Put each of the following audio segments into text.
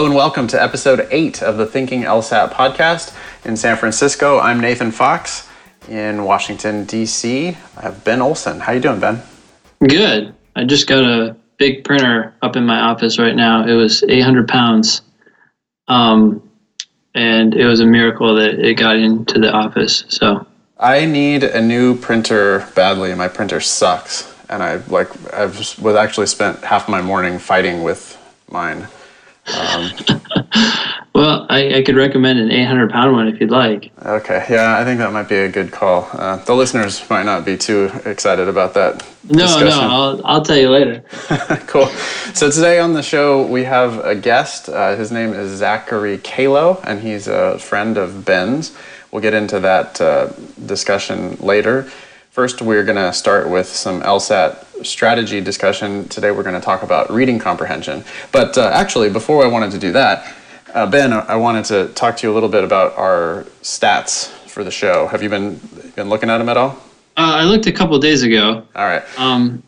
Hello and welcome to episode eight of the Thinking LSAT podcast in San Francisco. I'm Nathan Fox. In Washington D.C., I have Ben Olson. How you doing, Ben? Good. I just got a big printer up in my office right now. It was 800 pounds, um, and it was a miracle that it got into the office. So I need a new printer badly. My printer sucks, and I like I've was actually spent half my morning fighting with mine. Um, well, I, I, could recommend an 800 pound one if you'd like. Okay, yeah, I think that might be a good call. Uh, the listeners might not be too excited about that. No, discussion. no, I'll, I'll tell you later. cool. So today on the show, we have a guest. Uh, his name is Zachary Calo, and he's a friend of Ben's. We'll get into that uh, discussion later. First, we're going to start with some LSAT strategy discussion. Today, we're going to talk about reading comprehension. But uh, actually, before I wanted to do that, uh, Ben, I wanted to talk to you a little bit about our stats for the show. Have you been been looking at them at all? Uh, I looked a couple days ago. All right. Um,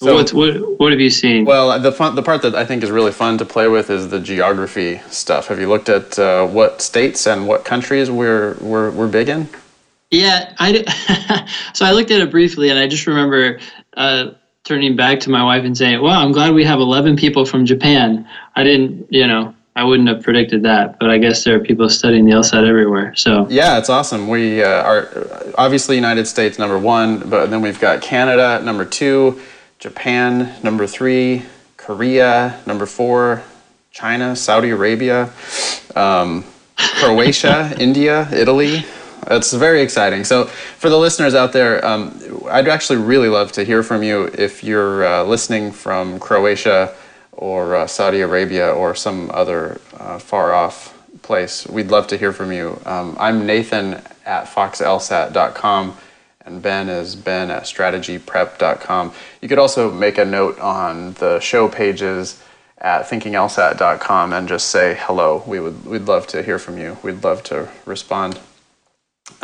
so, what, what what have you seen? Well, the fun, the part that I think is really fun to play with is the geography stuff. Have you looked at uh, what states and what countries we're we're, we're big in? Yeah, I so I looked at it briefly, and I just remember uh, turning back to my wife and saying, "Wow, I'm glad we have 11 people from Japan." I didn't, you know, I wouldn't have predicted that, but I guess there are people studying the LSAT everywhere. So yeah, it's awesome. We uh, are obviously United States number one, but then we've got Canada number two, Japan number three, Korea number four, China, Saudi Arabia, um, Croatia, India, Italy. It's very exciting. So, for the listeners out there, um, I'd actually really love to hear from you if you're uh, listening from Croatia or uh, Saudi Arabia or some other uh, far off place. We'd love to hear from you. Um, I'm Nathan at foxlsat.com and Ben is Ben at strategyprep.com. You could also make a note on the show pages at thinkinglsat.com and just say hello. We would we'd love to hear from you. We'd love to respond.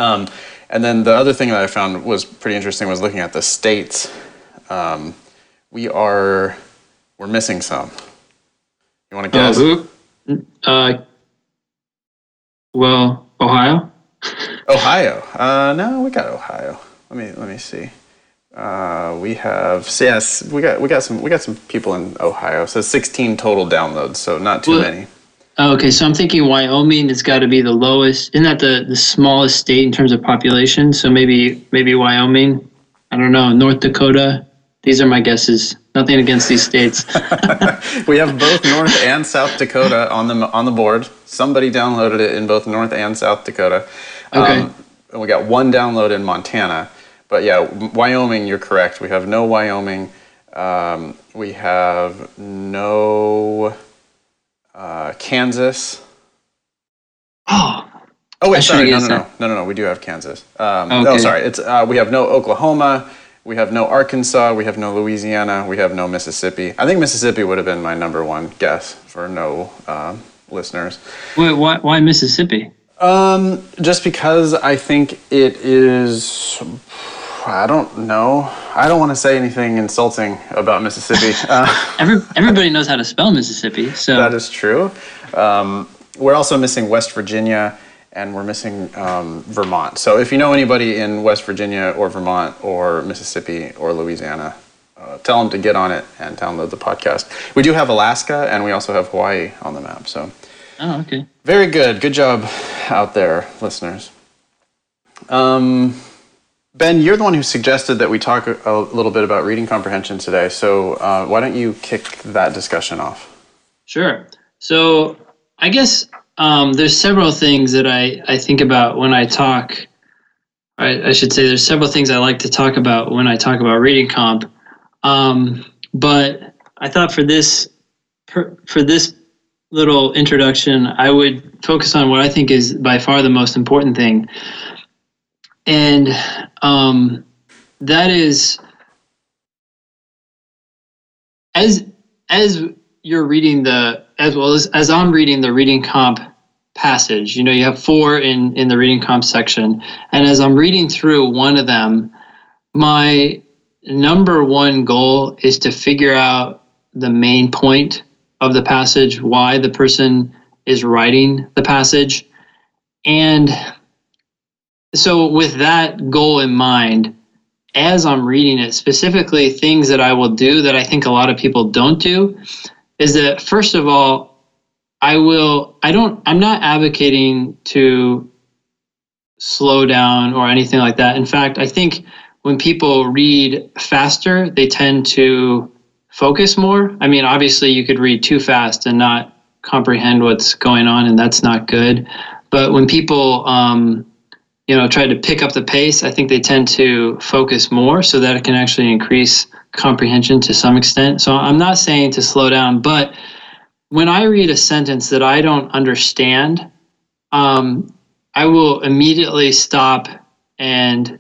Um, and then the other thing that I found was pretty interesting was looking at the states. Um, we are we're missing some. You want to guess? Uh, uh, well, Ohio. Ohio. Uh, no, we got Ohio. Let me let me see. Uh, we have yes, we got we got some we got some people in Ohio. So 16 total downloads, so not too well, many. Oh, okay, so I'm thinking Wyoming has got to be the lowest. Isn't that the, the smallest state in terms of population? So maybe maybe Wyoming. I don't know. North Dakota. These are my guesses. Nothing against these states. we have both North and South Dakota on the on the board. Somebody downloaded it in both North and South Dakota. Okay. Um, and we got one download in Montana. But yeah, Wyoming, you're correct. We have no Wyoming. Um, we have no uh, Kansas. Oh. Oh wait, sorry, no, no, no, no, no, no. We do have Kansas. Um, okay. Oh, sorry. It's uh, we have no Oklahoma. We have no Arkansas. We have no Louisiana. We have no Mississippi. I think Mississippi would have been my number one guess for no uh, listeners. Wait, why, why Mississippi? Um, just because I think it is. I don't know. I don't want to say anything insulting about Mississippi. Uh, Every, everybody knows how to spell Mississippi, so that is true. Um, we're also missing West Virginia, and we're missing um, Vermont. So if you know anybody in West Virginia or Vermont or Mississippi or Louisiana, uh, tell them to get on it and download the podcast. We do have Alaska, and we also have Hawaii on the map. So, oh, okay, very good. Good job out there, listeners. Um, Ben, you're the one who suggested that we talk a, little bit about reading comprehension today. So uh, why don't you kick that discussion off? Sure. So I guess um, there's several things that I, I think about when I talk. I, I, should say there's several things I like to talk about when I talk about reading comp. Um, but I thought for this for, for this little introduction, I would focus on what I think is by far the most important thing, and um, that is as as you're reading the as well as as I'm reading the reading comp passage. You know, you have four in in the reading comp section, and as I'm reading through one of them, my number one goal is to figure out the main point of the passage, why the person is writing the passage. And so, with that goal in mind, as I'm reading it, specifically things that I will do that I think a lot of people don't do, is that first of all, I will, I don't, I'm not advocating to slow down or anything like that. In fact, I think when people read faster, they tend to focus more. I mean, obviously, you could read too fast and not comprehend what's going on, and that's not good. But when people, um, you know, try to pick up the pace, I think they tend to focus more so that it can actually increase comprehension to some extent. So I'm not saying to slow down, but when I read a sentence that I don't understand, um, I will immediately stop and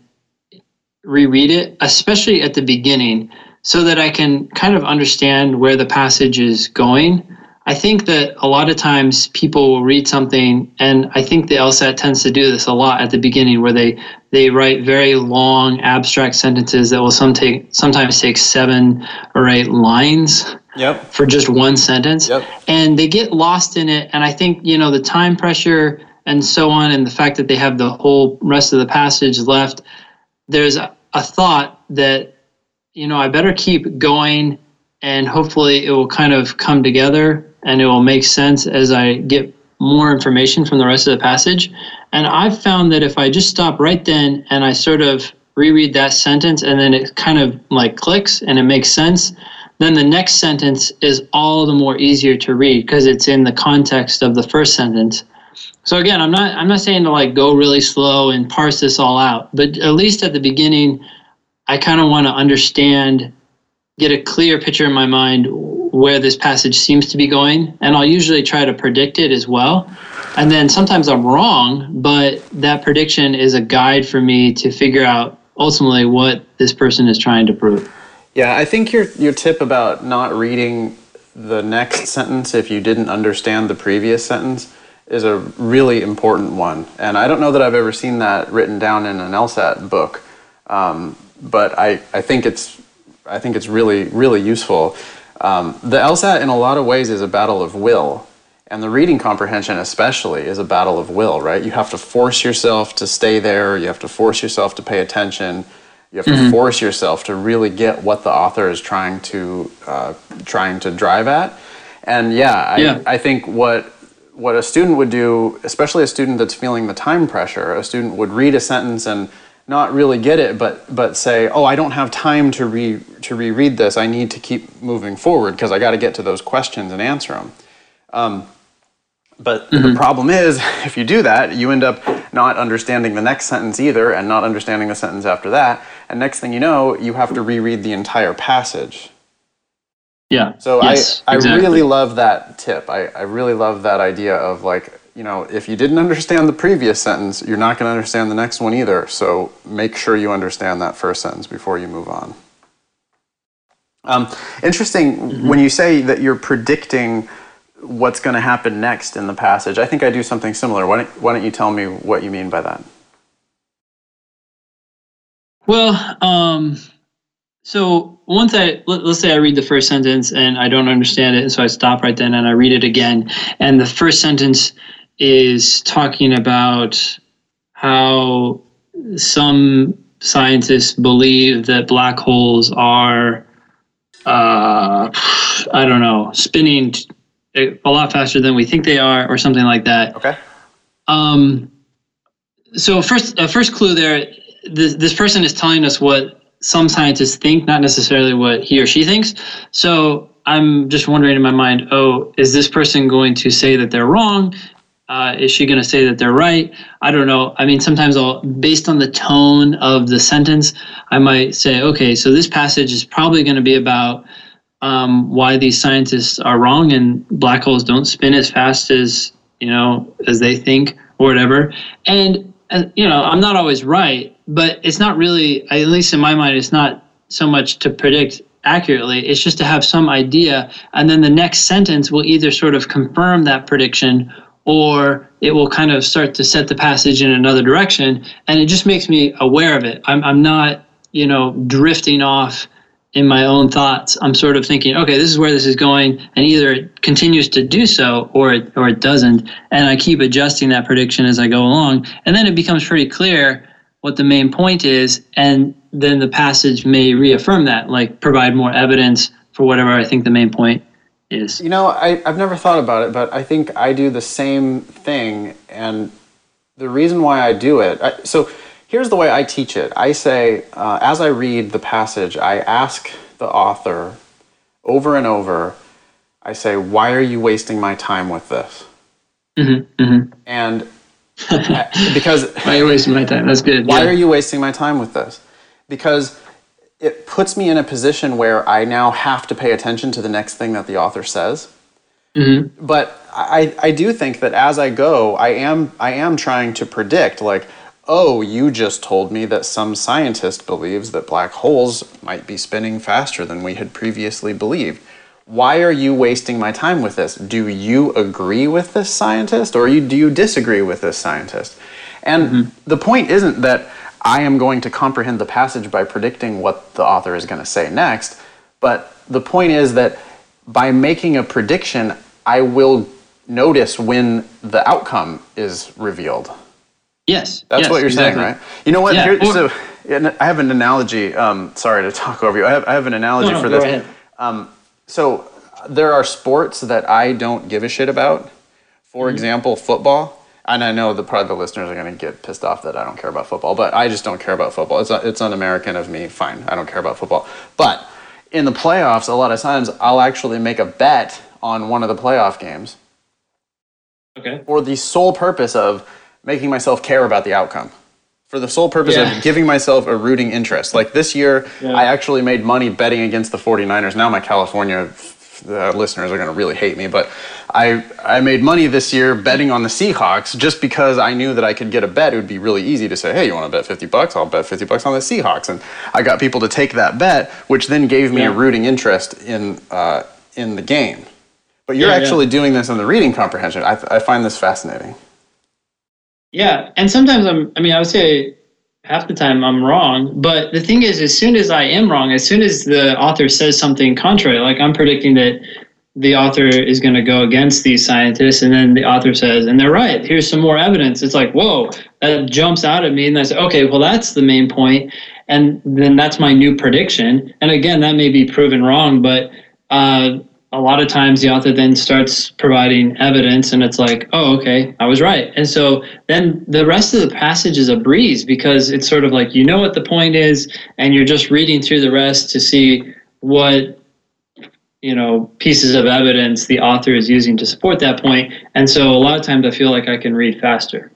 reread it, especially at the beginning, so that I can kind of understand where the passage is going. I think that a lot of times people will read something, and I think the LSAT tends to do this a lot at the beginning, where they they write very long abstract sentences that will some take sometimes take seven or eight lines yep. for just one sentence, Yep. and they get lost in it. And I think you know the time pressure and so on, and the fact that they have the whole rest of the passage left. There's a, a thought that you know I better keep going, and hopefully it will kind of come together and it will make sense as I get more information from the rest of the passage. And I've found that if I just stop right then and I sort of reread that sentence and then it kind of like clicks and it makes sense, then the next sentence is all the more easier to read because it's in the context of the first sentence. So again, I'm not I'm not saying to like go really slow and parse this all out, but at least at the beginning, I kind of want to understand, get a clear picture in my mind where this passage seems to be going, and I'll usually try to predict it as well. And then sometimes I'm wrong, but that prediction is a guide for me to figure out ultimately what this person is trying to prove. Yeah, I think your your tip about not reading the next sentence if you didn't understand the previous sentence is a really important one. And I don't know that I've ever seen that written down in an LSAT book, um, but I, I think it's I think it's really really useful. Um, the LSAT in a lot of ways is a battle of will. And the reading comprehension, especially, is a battle of will, right? You have to force yourself to stay there. You have to force yourself to pay attention. You have to force yourself to really get what the author is trying to uh, trying to drive at. And yeah, I, Yeah. I think what what a student would do, especially a student that's feeling the time pressure, a student would read a sentence and not really get it, but but say, "Oh, I don't have time to re to reread this. I need to keep moving forward because I got to get to those questions and answer them." Um, but the problem is, if you do that, you end up not understanding the next sentence either, and not understanding the sentence after that. And next thing you know, you have to reread the entire passage. Yeah. So yes, I, I exactly. really love that tip. I, I really love that idea of like, you know, if you didn't understand the previous sentence, you're not going to understand the next one either. So make sure you understand that first sentence before you move on. Um, interesting Mm-hmm. when you say that you're predicting what's going to happen next in the passage. I think I do something similar. Why don't, why don't you tell me what you mean by that? Well, um, so once I let, us say I read the first sentence and I don't understand it, and so I stop right then and I read it again, and the first sentence is talking about how some scientists believe that black holes are, uh, I don't know, spinning a lot faster than we think they are, or something like that. Okay. Um, so first, uh, first clue there, this, this person is telling us what some scientists think, not necessarily what he or she thinks. So I'm just wondering in my mind, oh, is this person going to say that they're wrong? Uh, is she going to say that they're right? I don't know. I mean, sometimes I'll, based on the tone of the sentence, I might say, okay, so this passage is probably going to be about um, why these scientists are wrong and black holes don't spin as fast as you know as they think or whatever. And uh, you know, I'm not always right, but it's not really, at least in my mind, it's not so much to predict accurately. It's just to have some idea, and then the next sentence will either sort of confirm that prediction or it will kind of start to set the passage in another direction. And it just makes me aware of it. I'm, I'm not you know drifting off in my own thoughts, I'm sort of thinking, okay, this is where this is going, and either it continues to do so or it, or it doesn't, and I keep adjusting that prediction as I go along, and then it becomes pretty clear what the main point is, and then the passage may reaffirm that, like provide more evidence for whatever I think the main point is. You know, I, I've never thought about it, but I think I do the same thing, and the reason why I do it, I, so here's the way I teach it. I say, uh, as I read the passage, I ask the author over and over, I say, why are you wasting my time with this? Mm-hmm, mm-hmm. And because. why are you wasting my time? That's good. Why yeah. are you wasting my time with this? Because it puts me in a position where I now have to pay attention to the next thing that the author says. Mm-hmm. But I, I do think that as I go, I am I am trying to predict like, oh, you just told me that some scientist believes that black holes might be spinning faster than we had previously believed. Why are you wasting my time with this? Do you agree with this scientist or you, do you disagree with this scientist? And mm-hmm. the point isn't that I am going to comprehend the passage by predicting what the author is going to say next, but the point is that by making a prediction, I will notice when the outcome is revealed. Yes, that's yes, what you're exactly. saying, right? You know what? Yeah, Here, or, so I have an analogy. Um, sorry to talk over you. I have, I have an analogy no, for this. Um, so there are sports that I don't give a shit about. For mm-hmm. example, football. And I know the probably the listeners are going to get pissed off that I don't care about football, but I just don't care about football. It's it's un-American of me. Fine, I don't care about football. But in the playoffs, a lot of times I'll actually make a bet on one of the playoff games. Okay. For the sole purpose of making myself care about the outcome. For the sole purpose yeah. of giving myself a rooting interest. Like this year, yeah. I actually made money betting against the 49ers. Now my California uh, listeners are going to really hate me, but I, I made money this year betting on the Seahawks just because I knew that I could get a bet. It would be really easy to say, hey, you want to bet 50 bucks? I'll bet 50 bucks on the Seahawks. And I got people to take that bet, which then gave me yeah. a rooting interest in, uh, in the game. But you're actually doing this in the reading comprehension. I, I find this fascinating. Yeah, and sometimes I'm. I mean, I would say half the time I'm wrong. But the thing is, as soon as I am wrong, as soon as the author says something contrary, like I'm predicting that the author is going to go against these scientists, and then the author says, and they're right. Here's some more evidence. It's like, whoa, that jumps out at me, and I say, okay, well, that's the main point, and then that's my new prediction. And again, that may be proven wrong, but. Uh, a lot of times the author then starts providing evidence and it's like oh okay i was right. And so then the rest of the passage is a breeze because it's sort of like you know what the point is and you're just reading through the rest to see what you know pieces of evidence the author is using to support that point. And so a lot of times i feel like i can read faster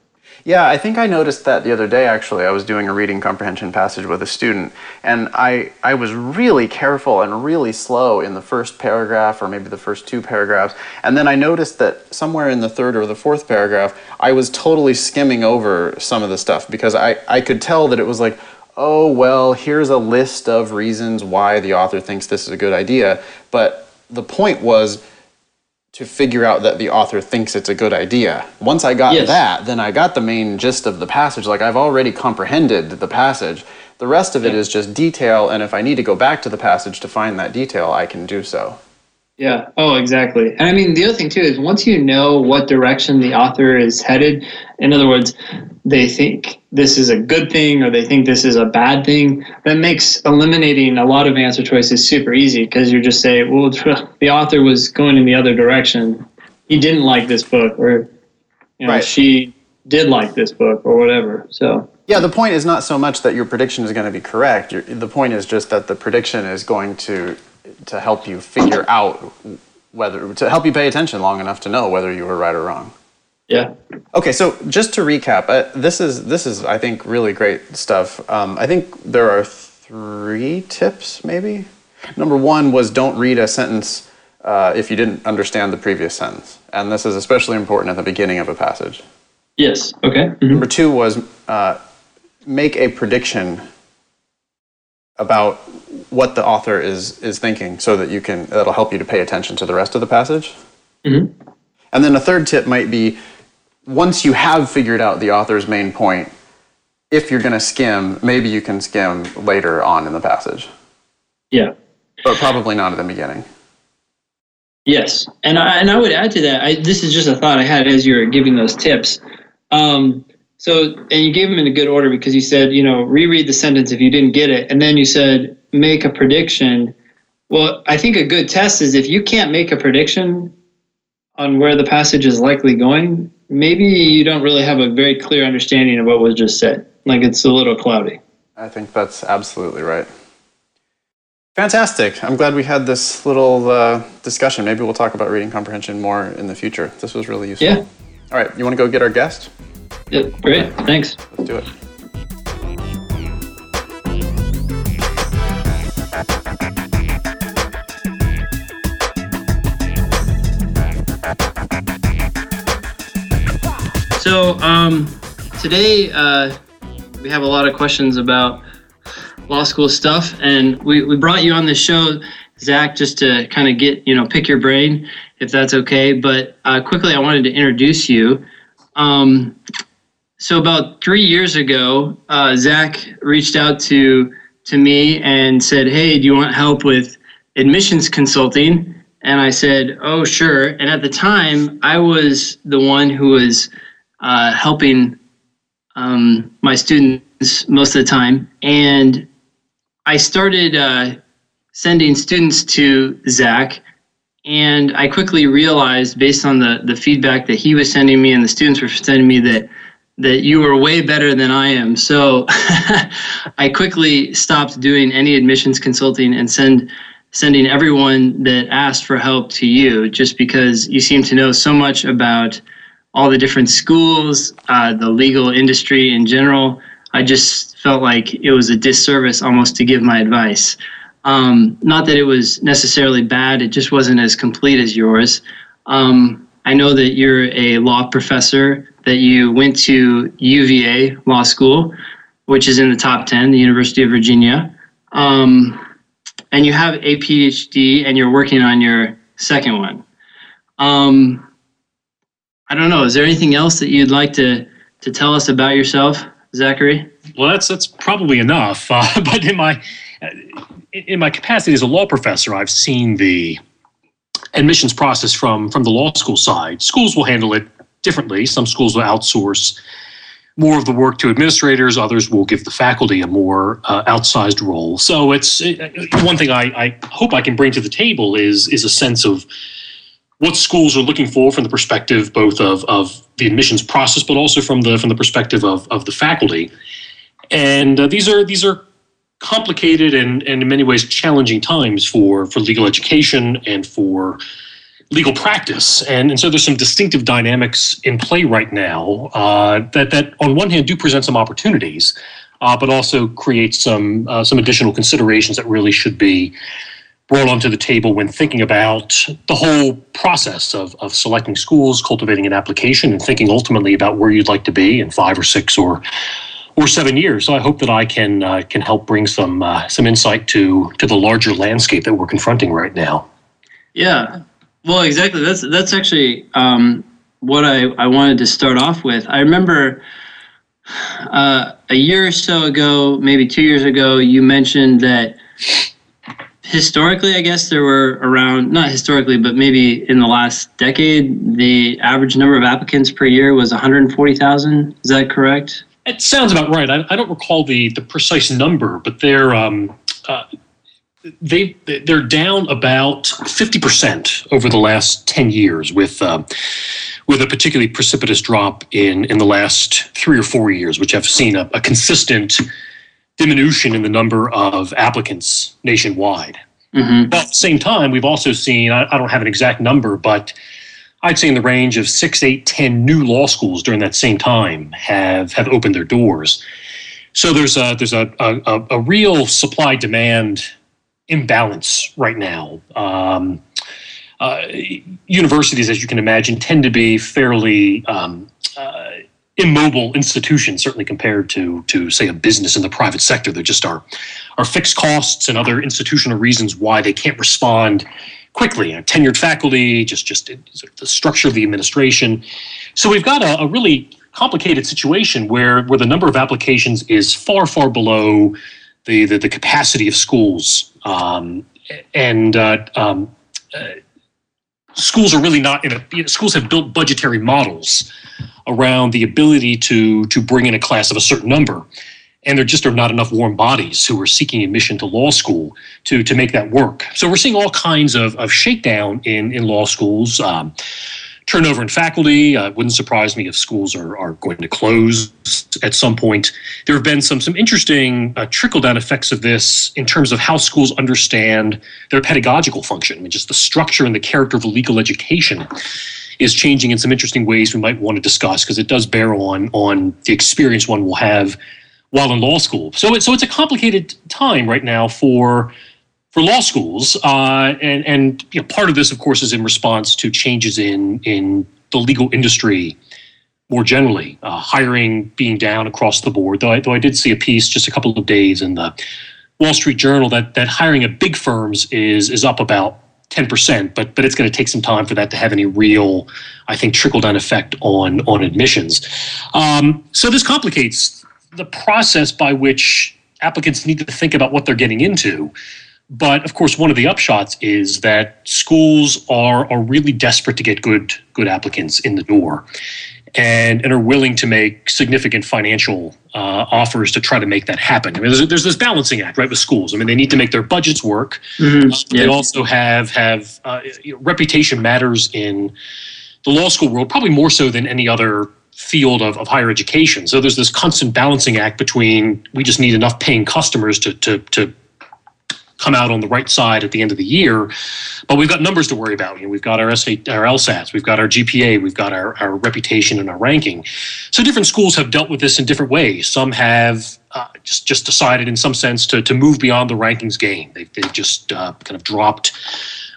yeah, I think I noticed that the other day actually. I was doing a reading comprehension passage with a student, and I, I was really careful and really slow in the first paragraph or maybe the first two paragraphs. And then I noticed that somewhere in the third or the fourth paragraph, I was totally skimming over some of the stuff because I, I could tell that it was like, oh, well, here's a list of reasons why the author thinks this is a good idea. But the point was, to figure out that the author thinks it's a good idea. Once I got yes. that, then I got the main gist of the passage. Like I've already comprehended the passage. The rest of it yeah. is just detail, and if I need to go back to the passage to find that detail, I can do so. Yeah. Oh, exactly. And I mean, the other thing too is once you know what direction the author is headed, in other words, they think this is a good thing or they think this is a bad thing, that makes eliminating a lot of answer choices super easy because you're just saying, well, the author was going in the other direction. He didn't like this book, or you know, right. she did like this book, or whatever. So. Yeah, the point is not so much that your prediction is going to be correct. the point is just that the prediction is going to to help you figure out whether to help you pay attention long enough to know whether you were right or wrong. Yeah. Okay, so just to recap, uh, this is this is I think really great stuff. Um, I think there are three tips, maybe. Number one was don't read a sentence uh, if you didn't understand the previous sentence, and this is especially important at the beginning of a passage. Yes. Okay. Mm-hmm. Number two was uh, make a prediction about what the author is is thinking so that you can that'll help you to pay attention to the rest of the passage mm-hmm. and then a third tip might be once you have figured out the author's main point if you're going to skim maybe you can skim later on in the passage yeah but probably not at the beginning. Yes, and I and I would add to that. I, this is just a thought I had as you were giving those tips. Um, so, and you gave them in a good order because you said, you know, reread the sentence if you didn't get it, and then you said make a prediction. Well, I think a good test is if you can't make a prediction on where the passage is likely going, maybe you don't really have a very clear understanding of what was just said. Like it's a little cloudy. I think that's absolutely right. Fantastic. I'm glad we had this little uh, discussion. Maybe we'll talk about reading comprehension more in the future. This was really useful. Yeah. All right. You want to go get our guest? Yeah, great. Thanks. Let's do it. So um, today uh, we have a lot of questions about law school stuff, and we, we brought you on the show, Zach, just to kind of get you know pick your brain if that's okay. But uh, quickly, I wanted to introduce you. Um, so about three years ago, uh, Zach reached out to to me and said, "Hey, do you want help with admissions consulting?" And I said, "Oh, sure." And at the time, I was the one who was uh, helping um, my students most of the time. And I started uh, sending students to Zach. And I quickly realized, based on the, the feedback that he was sending me and the students were sending me, that that you were way better than I am. So I quickly stopped doing any admissions consulting and send sending everyone that asked for help to you, just because you seem to know so much about all the different schools, uh, the legal industry in general. I just felt like it was a disservice almost to give my advice. Um, not that it was necessarily bad, it just wasn't as complete as yours. Um, I know that you're a law professor, that you went to UVA Law School, which is in the top 10, the University of Virginia. Um, and you have a PhD and you're working on your second one. Um, I don't know. Is there anything else that you'd like to to tell us about yourself, Zachary? Well, that's that's probably enough. Uh, but in my in my capacity as a law professor, I've seen the admissions process from from the law school side. Schools will handle it differently. Some schools will outsource more of the work to administrators. Others will give the faculty a more uh, outsized role. So it's it, one thing I, I hope I can bring to the table is is a sense of what schools are looking for from the perspective both of, of the admissions process, but also from the from the perspective of, of the faculty. And uh, these are these are complicated and, and in many ways challenging times for for legal education and for legal practice. And, and so there's some distinctive dynamics in play right now uh, that that on one hand do present some opportunities, uh, but also create some uh, some additional considerations that really should be brought onto the table when thinking about the whole process of, of selecting schools, cultivating an application, and thinking ultimately about where you'd like to be in five or six or or seven years. So I hope that I can uh, can help bring some uh, some insight to to the larger landscape that we're confronting right now. Yeah, well, exactly. That's that's actually um, what I, I wanted to start off with. I remember uh, a year or so ago, maybe two years ago, you mentioned that historically, I guess there were around, not historically, but maybe in the last decade, the average number of applicants per year was 140,000. Is that correct? It sounds about right. I, I don't recall the, the precise number, but they're, um, uh, they, they're down about 50% over the last 10 years with, uh, with a particularly precipitous drop in, in the last three or four years, which I've seen a, a consistent diminution in the number of applicants nationwide. Mm-hmm. But at the same time, we've also seen, I, I, don't have an exact number, but I'd say in the range of six, eight, ten new law schools during that same time have, have opened their doors. So there's a, there's a, a, a real supply demand imbalance right now. Um, uh, universities, as you can imagine, tend to be fairly um, uh, immobile institution, certainly compared to to say a business in the private sector. There just are are fixed costs and other institutional reasons why they can't respond quickly. You know, tenured faculty, just just the structure of the administration. So we've got a, a really complicated situation where where the number of applications is far far below the the, the capacity of schools. Um, and uh, um, uh, schools are really not in a you know, schools have built budgetary models around the ability to to bring in a class of a certain number. And there just are not enough warm bodies who are seeking admission to law school to to make that work. So we're seeing all kinds of, of shakedown in in law schools. Um, turnover in faculty. Uh, wouldn't surprise me if schools are, are going to close at some point. There have been some some interesting uh, trickle down effects of this in terms of how schools understand their pedagogical function. I mean, just the structure and the character of legal education is changing in some interesting ways we might want to discuss because it does bear on on the experience one will have while in law school. So it, so it's a complicated time right now for for law schools, uh, and and you know, part of this, of course, is in response to changes in in the legal industry more generally, uh, hiring being down across the board. Though I, though I did see a piece just a couple of days in the Wall Street Journal that that hiring at big firms is is up about ten percent, but but it's going to take some time for that to have any real, I think, trickle down effect on on admissions. Um, so this complicates the process by which applicants need to think about what they're getting into. But of course, one of the upshots is that schools are are really desperate to get good good applicants in the door, and and are willing to make significant financial uh, offers to try to make that happen. I mean, there's, there's this balancing act, right, with schools. I mean, they need to make their budgets work. Mhm. Uh, They also have have uh, you know, reputation matters in the law school world, probably more so than any other field of, of higher education. So there's this constant balancing act between we just need enough paying customers to to to come out on the right side at the end of the year. But we've got numbers to worry about. You know, we've got our SA, our LSATs, we've got our GPA, we've got our, our reputation and our ranking. So different schools have dealt with this in different ways. Some have uh, just just decided, in some sense, to to move beyond the rankings game. They've they've just uh, kind of dropped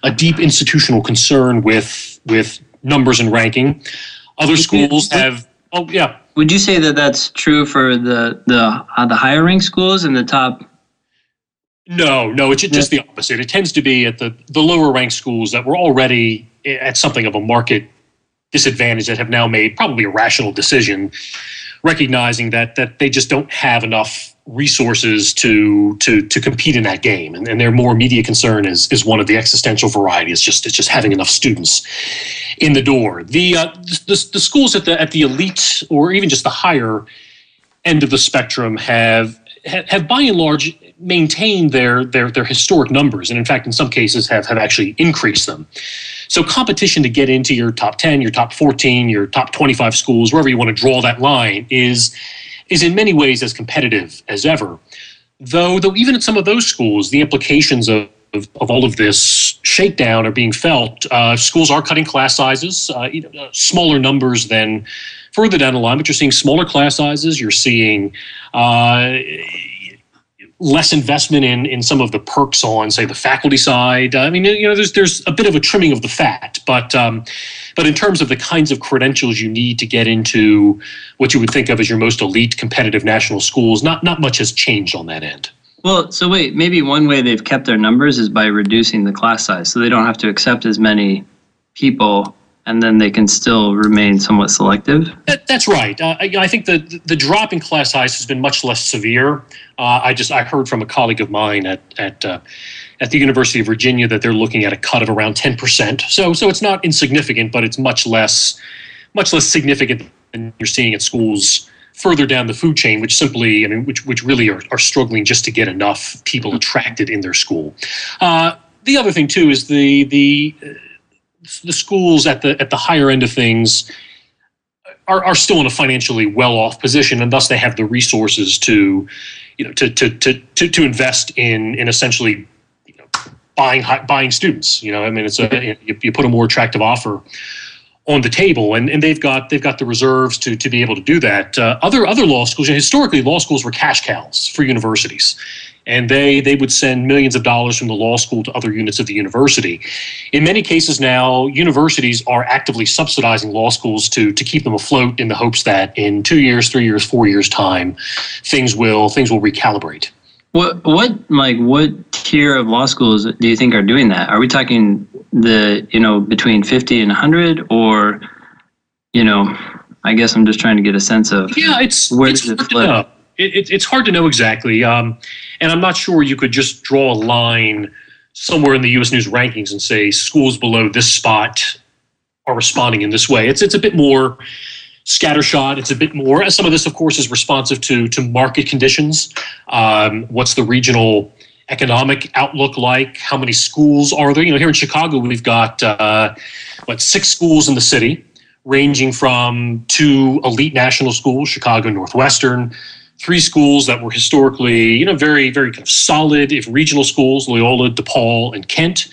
a deep institutional concern with with numbers and ranking. Other schools have. Oh yeah, Would you say that that's true for the the uh, the higher ranked schools and the top? No, no, it's just the opposite. It tends to be at the, the lower ranked schools that were already at something of a market disadvantage that have now made probably a rational decision, recognizing that that they just don't have enough resources to to to compete in that game. And, and their more immediate concern is is one of the existential variety. It's just it's just having enough students in the door. The uh, the, the schools at the at the elite or even just the higher end of the spectrum have have, have by and large maintained their, their their historic numbers, and in fact, in some cases, have have actually increased them. So, competition to get into your top ten, your top fourteen, your top twenty five schools, wherever you want to draw that line, is is in many ways as competitive as ever. Though, though, even at some of those schools, the implications of of, of all of this shakedown are being felt. Uh, schools are cutting class sizes, uh, you know, smaller numbers than further down the line, but you're seeing smaller class sizes. You're seeing uh, less investment in in some of the perks on, say, the faculty side. I mean, you know, there's there's a bit of a trimming of the fat, but um, but in terms of the kinds of credentials you need to get into what you would think of as your most elite competitive national schools, not not much has changed on that end. Well, so wait, maybe one way they've kept their numbers is by reducing the class size, so they don't have to accept as many people, and then they can still remain somewhat selective. That, that's right. Uh, I, I think the the drop in class size has been much less severe. Uh, I just I heard from a colleague of mine at at uh, at the University of Virginia that they're looking at a cut of around ten percent. So so it's not insignificant, but it's much less much less significant than you're seeing at schools further down the food chain, which simply I mean which which really are, are struggling just to get enough people attracted in their school. Uh, the other thing too is the the the schools at the at the higher end of things are, are still in a financially well off position, and thus they have the resources to, you know, to to to to, to invest in in essentially you know, buying buying students. You know, I mean, it's a you, you put a more attractive offer on the table, and, and they've got they've got the reserves to to be able to do that. Uh, other other law schools, you know, historically, law schools were cash cows for universities, and they they would send millions of dollars from the law school to other units of the university. In many cases now, universities are actively subsidizing law schools to to keep them afloat in the hopes that in two years, three years, four years time, things will things will recalibrate. What what like what tier of law schools do you think are doing that? Are we talking the you know between fifty and hundred, or you know? I guess I'm just trying to get a sense of Yeah, it's Where it's does it flip? know. It, it, it's hard to know exactly, um, and I'm not sure you could just draw a line somewhere in the U.S. News rankings and say schools below this spot are responding in this way. It's it's a bit more scattershot. It's a bit more. Some of this, of course, is responsive to to market conditions. Um, what's the regional economic outlook like? How many schools are there? You know, here in Chicago, we've got uh, what six schools in the city, ranging from two elite national schools, Chicago Northwestern, three schools that were historically, you know, very, very kind of solid, if regional schools, Loyola, DePaul, and Kent.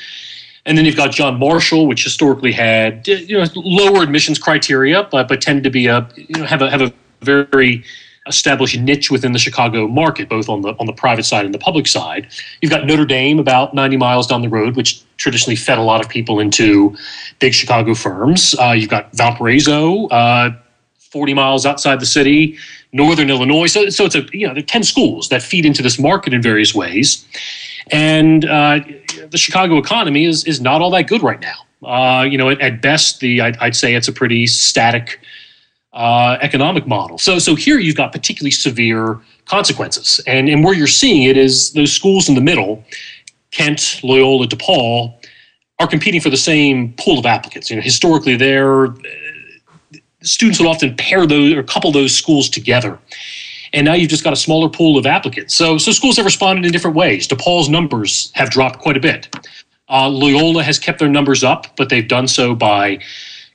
And then you've got John Marshall, which historically had you know lower admissions criteria, but but tended to be a you know have a have a very established niche within the Chicago market, both on the on the private side and the public side. You've got Notre Dame about 90 miles down the road, which traditionally fed a lot of people into big Chicago firms. Uh, you've got Valparaiso, uh, 40 miles outside the city, Northern Illinois. So, so it's a you know there are 10 schools that feed into this market in various ways. And uh, the Chicago economy is is not all that good right now. Uh, you know, at, at, best, the I'd, I'd, say it's a pretty static uh, economic model. So so here you've got particularly severe consequences, and and where you're seeing it is those schools in the middle, Kent, Loyola, DePaul, are competing for the same pool of applicants. You know, historically, they're students will often pair those or couple those schools together and now you've just got a smaller pool of applicants. So, so schools have responded in different ways. DePaul's numbers have dropped quite a bit. Uh, Loyola has kept their numbers up, but they've done so by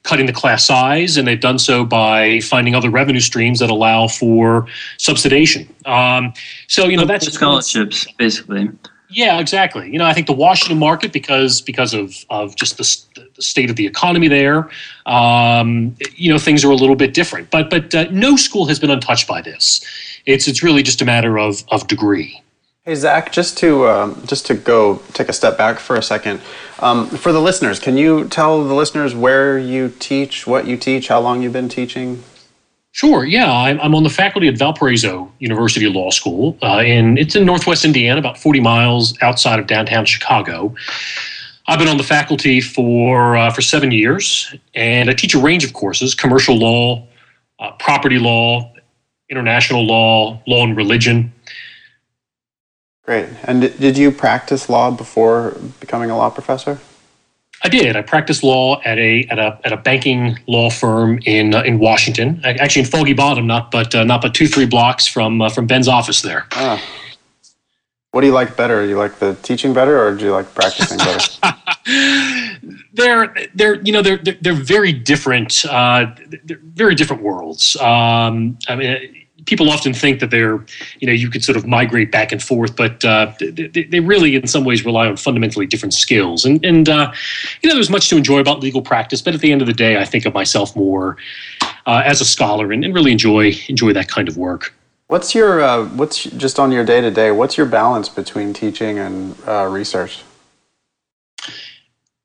cutting the class size, and they've done so by finding other revenue streams that allow for subsidization. Um, so, you know, that's scholarships, basically. Yeah, exactly. You know, I think the Washington market, because because of of just the, the state of the economy there, um, you know, things are a little bit different. But but uh, no school has been untouched by this. It's it's really just a matter of of degree. Hey Zach, just to um, just to go take a step back for a second, um, for the listeners, can you tell the listeners where you teach, what you teach, how long you've been teaching? Sure. Yeah, I'm, I'm on the faculty at Valparaiso University Law School, uh, and it's in Northwest Indiana, about 40 miles outside of downtown Chicago. I've been on the faculty for uh, for seven years, and I teach a range of courses: commercial law, uh, property law, international law, law and religion. Great. And did you practice law before becoming a law professor? I did. I practiced law at a at a at a banking law firm in uh, in Washington, actually in Foggy Bottom, not but uh, not but two three blocks from uh, from Ben's office there. Ah. What do you like better? Do you like the teaching better, or do you like practicing better? they're they're you know they're they're, they're very different. Uh, they're very different worlds. Um, I mean people often think that they're, you know, you could sort of migrate back and forth, but uh, they, they, really, in some ways, rely on fundamentally different skills. And, and uh, you know, there's much to enjoy about legal practice, but at the end of the day, I think of myself more uh, as a scholar and, and, really enjoy enjoy that kind of work. What's your uh, what's just on your day to day? What's your balance between teaching and uh, research?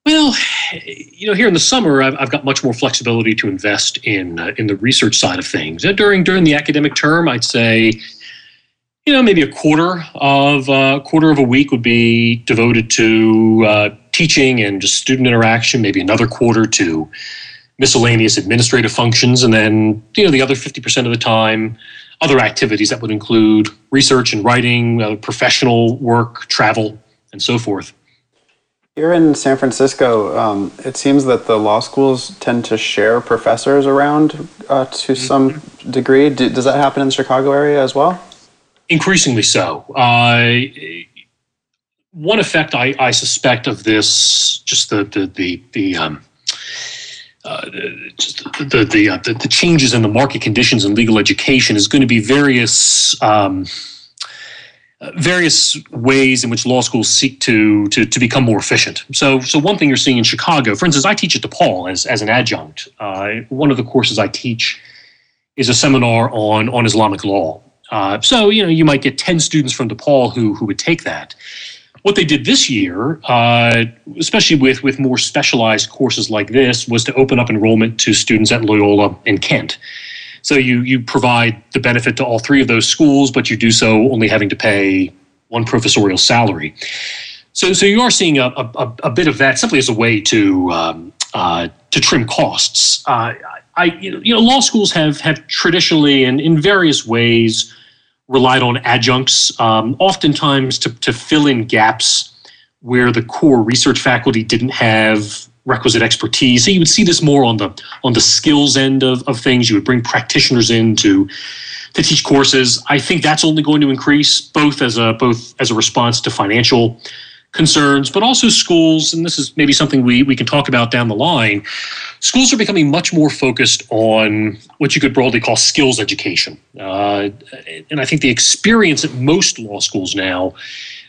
Well, you know, here in the summer, I've, I've got much more flexibility to invest in uh, in the research side of things. Uh, during during the academic term, I'd say, you know, maybe a quarter of uh, quarter of a week would be devoted to uh, teaching and just student interaction. Maybe another quarter to miscellaneous administrative functions, and then you know the other fifty percent of the time, other activities that would include research and writing, uh, professional work, travel, and so forth. Here in San Francisco, um, it seems that the law schools tend to share professors around uh, to mm-hmm. some degree. Do, does that happen in the Chicago area as well? Increasingly so. Uh, one effect I, I, suspect of this, just the the the, the um, uh, just the the, uh, the, the changes in the market conditions in legal education is going to be various. Um, various ways in which law schools seek to, to, to become more efficient. So, so one thing you're seeing in Chicago, for instance, I teach at DePaul as, as an adjunct. Uh, one of the courses I teach is a seminar on, on Islamic law. Uh, so, you know, you might get 10 students from DePaul who, who would take that. What they did this year, uh, especially with, with more specialized courses like this, was to open up enrollment to students at Loyola and Kent. So you you provide the benefit to all three of those schools, but you do so only having to pay one professorial salary. So so you are seeing a, a, a bit of that simply as a way to um, uh, to trim costs. Uh, I you know, law schools have have traditionally and in various ways relied on adjuncts, um, oftentimes to to fill in gaps where the core research faculty didn't have requisite expertise. So you would see this more on the on the skills end of, of things. You would bring practitioners in to to teach courses. I think that's only going to increase both as a both as a response to financial concerns, but also schools, and this is maybe something we, we can talk about down the line. Schools are becoming much more focused on what you could broadly call skills education. Uh, and I think the experience at most law schools now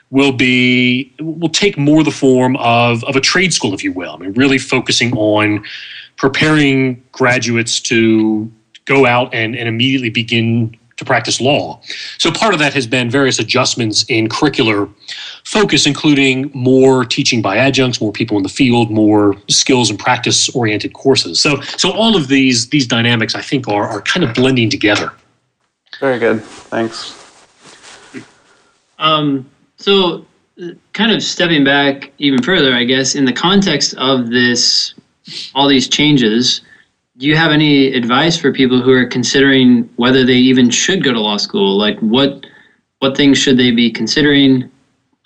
will be will take more the form of, of a trade school, if you will. I mean, really focusing on preparing graduates to go out and, and immediately begin to practice law. So part of that has been various adjustments in curricular focus, including more teaching by adjuncts, more people in the field, more skills and practice oriented courses. So so all of these these dynamics I think are are kind of blending together. Very good. Thanks. Um, so kind of stepping back even further, I guess, in the context of this all these changes, do you have any advice for people who are considering whether they even should go to law school? Like what what things should they be considering,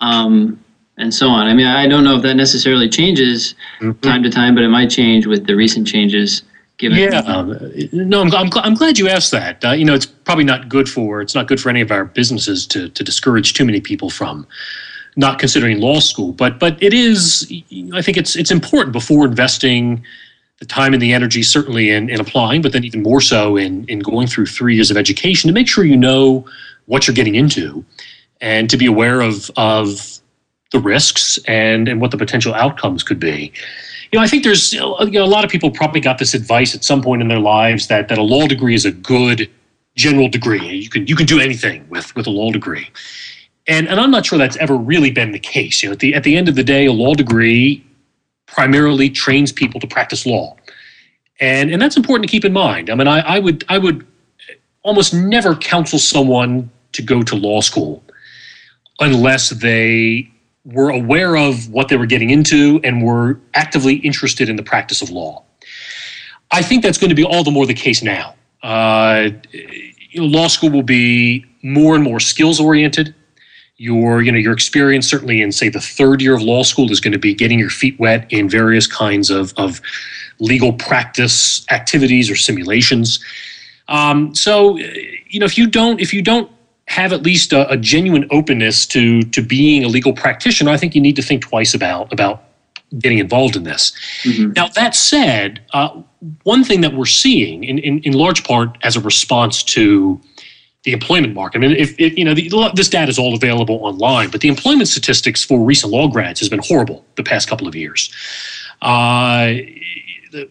um, and so on? I mean, I don't know if that necessarily changes mm-hmm. time to time, but it might change with the recent changes. Given yeah, um, no, I'm, I'm, I'm, glad you asked that. Uh, you know, it's probably not good for it's not good for any of our businesses to to discourage too many people from not considering law school. But but it is, I think it's it's important before investing the time and the energy certainly in, in applying, but then even more so in, in going through three years of education to make sure you know what you're getting into and to be aware of, of the risks and, and what the potential outcomes could be. You know, I think there's you know, a lot of people probably got this advice at some point in their lives that, that a law degree is a good general degree. You can you can do anything with, with a law degree. And, and I'm not sure that's ever really been the case. You know, at the, at the end of the day, a law degree primarily trains people to practice law. And, and that's important to keep in mind. I mean, I, I would I would almost never counsel someone to go to law school unless they were aware of what they were getting into and were actively interested in the practice of law. I think that's going to be all the more the case now. Uh, you know, law school will be more and more skills oriented your you know your experience certainly in say the third year of law school is going to be getting your feet wet in various kinds of, of legal practice activities or simulations um, so you know if you don't if you don't have at least a, a, genuine openness to to being a legal practitioner i think you need to think twice about about getting involved in this mm-hmm. now that said uh, one thing that we're seeing in, in, in large part as a response to the employment market. I mean, if, if you know, the, this data is all available online, but the employment statistics for recent law grads has been horrible the past couple of years. Uh,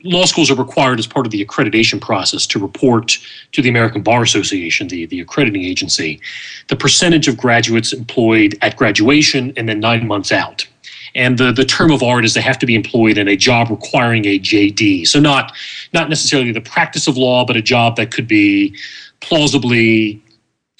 law schools are required as part of the accreditation process to report to the American Bar Association, the, the accrediting agency, the percentage of graduates employed at graduation and then nine months out. And the, the term of art is they have to be employed in a job requiring a JD. So not not necessarily the practice of law, but a job that could be plausibly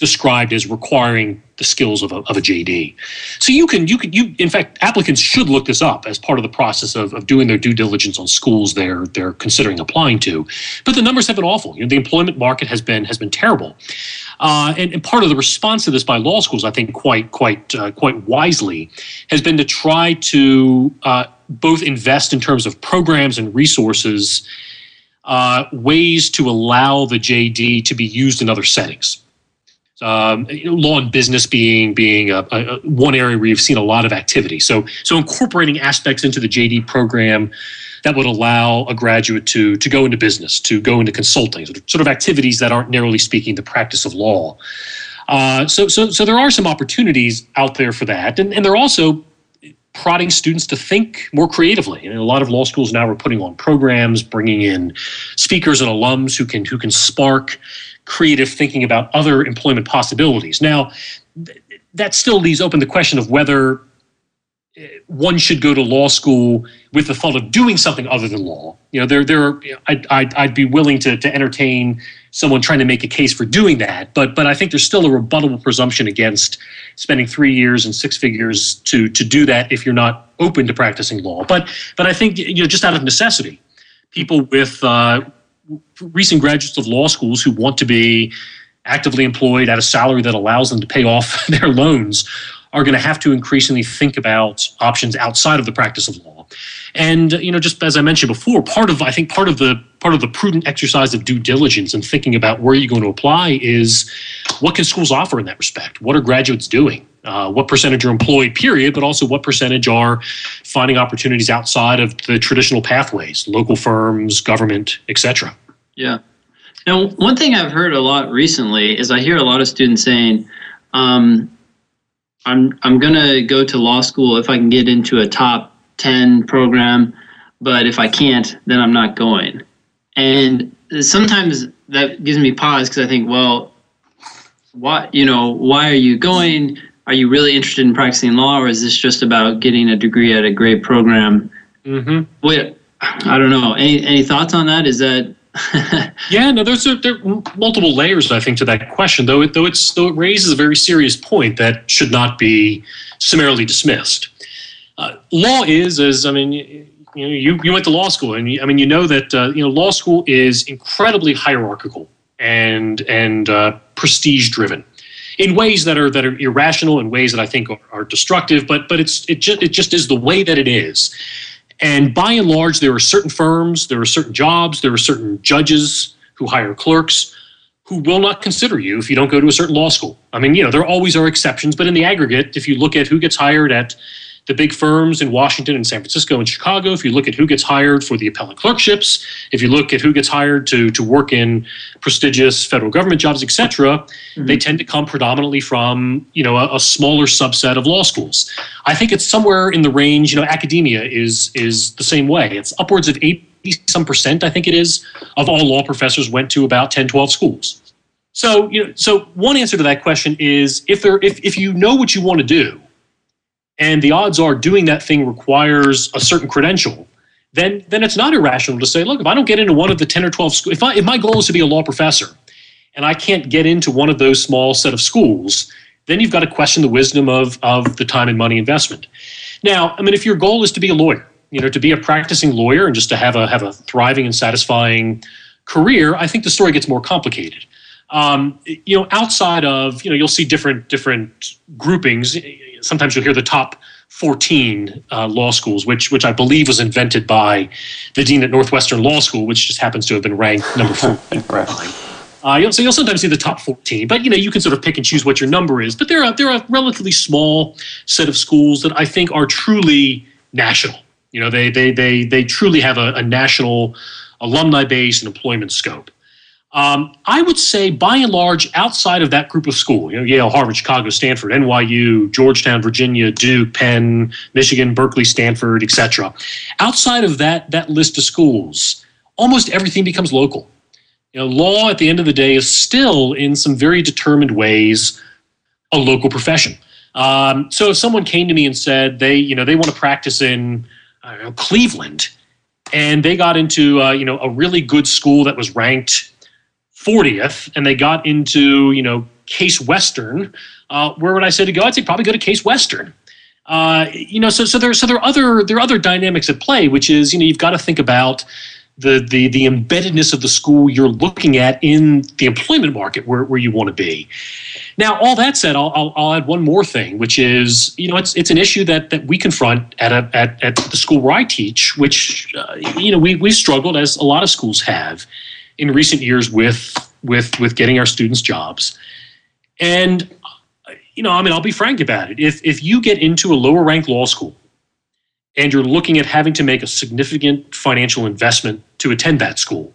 described as requiring the skills of a, of a JD. So you can you can you in fact applicants should look this up as part of the process of, of doing their due diligence on schools they're they're considering applying to. But the numbers have been awful. You know, the employment market has been has been terrible. Uh, and, and, part of the response to this by law schools, I think, quite quite uh, quite wisely, has been to try to uh, both invest in terms of programs and resources uh, ways to allow the JD to be used in other settings. Um, you know, law and business being being a, a, one area where you've seen a lot of activity. So so incorporating aspects into the JD program that would allow a graduate to to go into business, to go into consulting, sort of activities that aren't narrowly speaking the practice of law. Uh, so so so there are some opportunities out there for that, and and there are also prodding students to think more creatively. And a lot of law schools now are putting on programs, bringing in speakers and alums who can who can spark creative thinking about other employment possibilities. Now, th- that still leaves open the question of whether eh, one should go to law school with the thought of doing something other than law. You know, there, there. Are, I'd, I'd, I'd be willing to, to entertain someone trying to make a case for doing that. But but I think there's still a rebuttable presumption against spending three years and six figures to to do that if you're not open to practicing law. But but I think you know just out of necessity, people with uh, recent graduates of law schools who want to be actively employed at a salary that allows them to pay off their loans are going to have to increasingly think about options outside of the practice of law. And you know, just as I mentioned before, part of I think part of the part of the prudent exercise of due diligence and thinking about where you're going to apply is what can schools offer in that respect? What are graduates doing? Uh, what percentage are employed, period, but also what percentage are finding opportunities outside of the traditional pathways, local firms, government, etc. Yeah. Now, one thing I've heard a lot recently is I hear a lot of students saying, um, "I'm I'm going to go to law school if I can get into a top ten program, but if I can't, then I'm not going." And sometimes that gives me pause because I think, well, why you know why are you going? Are you really interested in practicing law, or is this just about getting a degree at a great program? Mm-hmm. Wait, I don't know. Any any thoughts on that? Is that yeah, no, there's a, there are multiple layers, I think, to that question. Though it though it's though it raises a very serious point that should not be summarily dismissed. Uh, law is, as I mean, you know, you, you went to law school, and you, I mean, you know that uh, you know law school is incredibly hierarchical and and uh, prestige driven in ways that are that are irrational, in ways that I think are, are destructive. But but it's it just it just is the way that it is. And by and large, there are certain firms, there are certain jobs, there are certain judges who hire clerks who will not consider you if you don't go to a certain law school. I mean, you know, there always are exceptions, but in the aggregate, if you look at who gets hired at the big firms in Washington and San Francisco and Chicago, if you look at who gets hired for the appellate clerkships, if you look at who gets hired to, to work in prestigious federal government jobs, etc., mm-hmm. they tend to come predominantly from you know a, a, smaller subset of law schools. I think it's somewhere in the range. You know, academia is is the same way. It's upwards of eighty some percent, I think it is, of all law professors went to about 10, 12 schools. So, you know, so one answer to that question is if there if, if you know what you want to do, and the odds are doing that thing requires a certain credential, then then it's not irrational to say, look, if I don't get into one of the 10 or 12 schools, if, if my goal is to be a law professor and I can't get into one of those small set of schools, then you've got to question the wisdom of, of the time and money investment. Now, I mean, if your goal is to be a lawyer, you know, to be a practicing lawyer and just to have a have a thriving and satisfying career, I think the story gets more complicated. Um, you know, outside of you know, you'll see different different groupings sometimes you'll hear the top 14 uh, law schools, which which I believe was invented by the dean at Northwestern Law School, which just happens to have been ranked number four. Uh, you'll, so you'll sometimes see the top 14, but you know you can sort of pick and choose what your number is. But there are there are a relatively small set of schools that I think are truly national. You know, they they they they truly have a, a national alumni base and employment scope. Um, I would say, by and large, outside of that group of school, you know, Yale, Harvard, Chicago, Stanford, NYU, Georgetown, Virginia, Duke, Penn, Michigan, Berkeley, Stanford, etc. Outside of that that list of schools, almost everything becomes local. You know, law at the end of the day is still, in some very determined ways, a local profession. Um, so if someone came to me and said they, you know, they want to practice in know, Cleveland, and they got into, uh, you know, a really good school that was ranked 40th and they got into, you know, Case Western, uh, where would I say to go? I'd say probably go to Case Western. Uh, you know, so so there so there are other there are other dynamics at play, which is you know you've got to think about the the the embeddedness of the school you're looking at in the employment market where, where you want to be. Now, all that said, I'll, I'll, I'll add one more thing, which is you know it's it's an issue that that we confront at a at, at the school where I teach, which uh, you know we we struggled as a lot of schools have in recent years with with with getting our students jobs. And you know, I mean, I'll be frank about it. If if you get into a lower ranked law school and you're looking at having to make a significant financial investment to attend that school,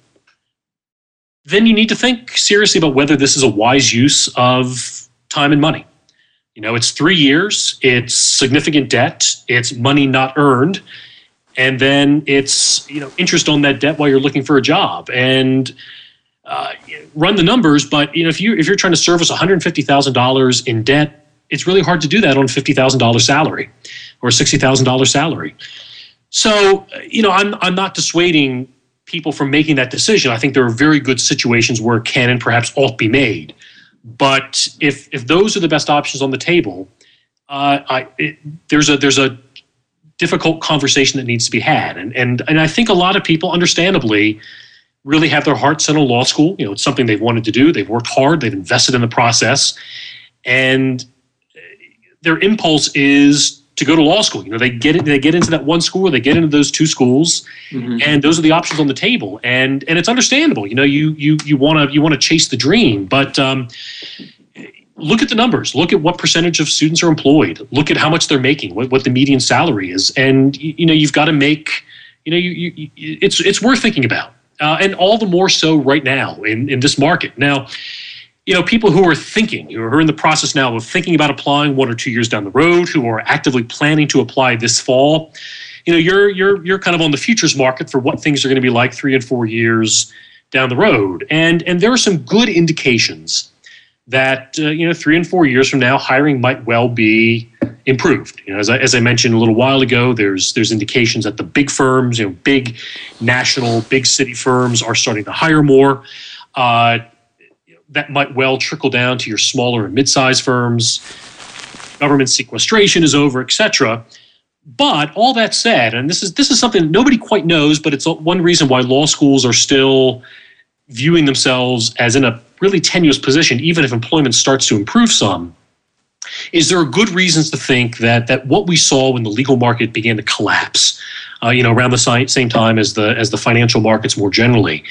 then you need to think seriously about whether this is a wise use of time and money. You know, it's three years, it's significant debt, it's money not earned, and then it's you know interest on that debt while you're looking for a job. And uh, run the numbers but you know if you if you're trying to service $150,000 in debt it's really hard to do that on $50,000 salary or $60,000 salary. So you know I'm I'm not dissuading people from making that decision. I think there are very good situations where can and perhaps ought be made. But if if those are the best options on the table uh, I, it, there's a there's a difficult conversation that needs to be had. And, and, and I think a lot of people, understandably, really have their hearts set on law school. You know, it's something they've wanted to do. They've worked hard. They've invested in the process. And their impulse is to go to law school. You know, they get it, they get into that one school, or they get into those two schools, Mhm. and those are the options on the table. And and it's understandable. You know, you you you want to you want to chase the dream, but um, look at the numbers. Look at what percentage of students are employed. Look at how much they're making. What what the median salary is, and you, you know you've got to make. You know, you, you, it's it's worth thinking about, uh, and all the more so right now in in this market now you know, people who are thinking, who are in the process now of thinking about applying one or two years down the road, who are actively planning to apply this fall, you know, you're you're you're kind of on the futures market for what things are going to be like three and four years down the road, and and there are some good indications that uh, you know three and four years from now, hiring might well be improved. You know, as I, as I mentioned a little while ago, there's there's indications that the big firms, you know, big national, big city firms are starting to hire more. Uh, that might well trickle down to your smaller and mid-sized firms. Government sequestration is over, etc. But all that said, and this is this is something nobody quite knows, but it's one reason why law schools are still viewing themselves as in a really tenuous position, even if employment starts to improve some. Is there are good reasons to think that that what we saw when the legal market began to collapse, uh, you know, around the same time as the as the financial markets more generally,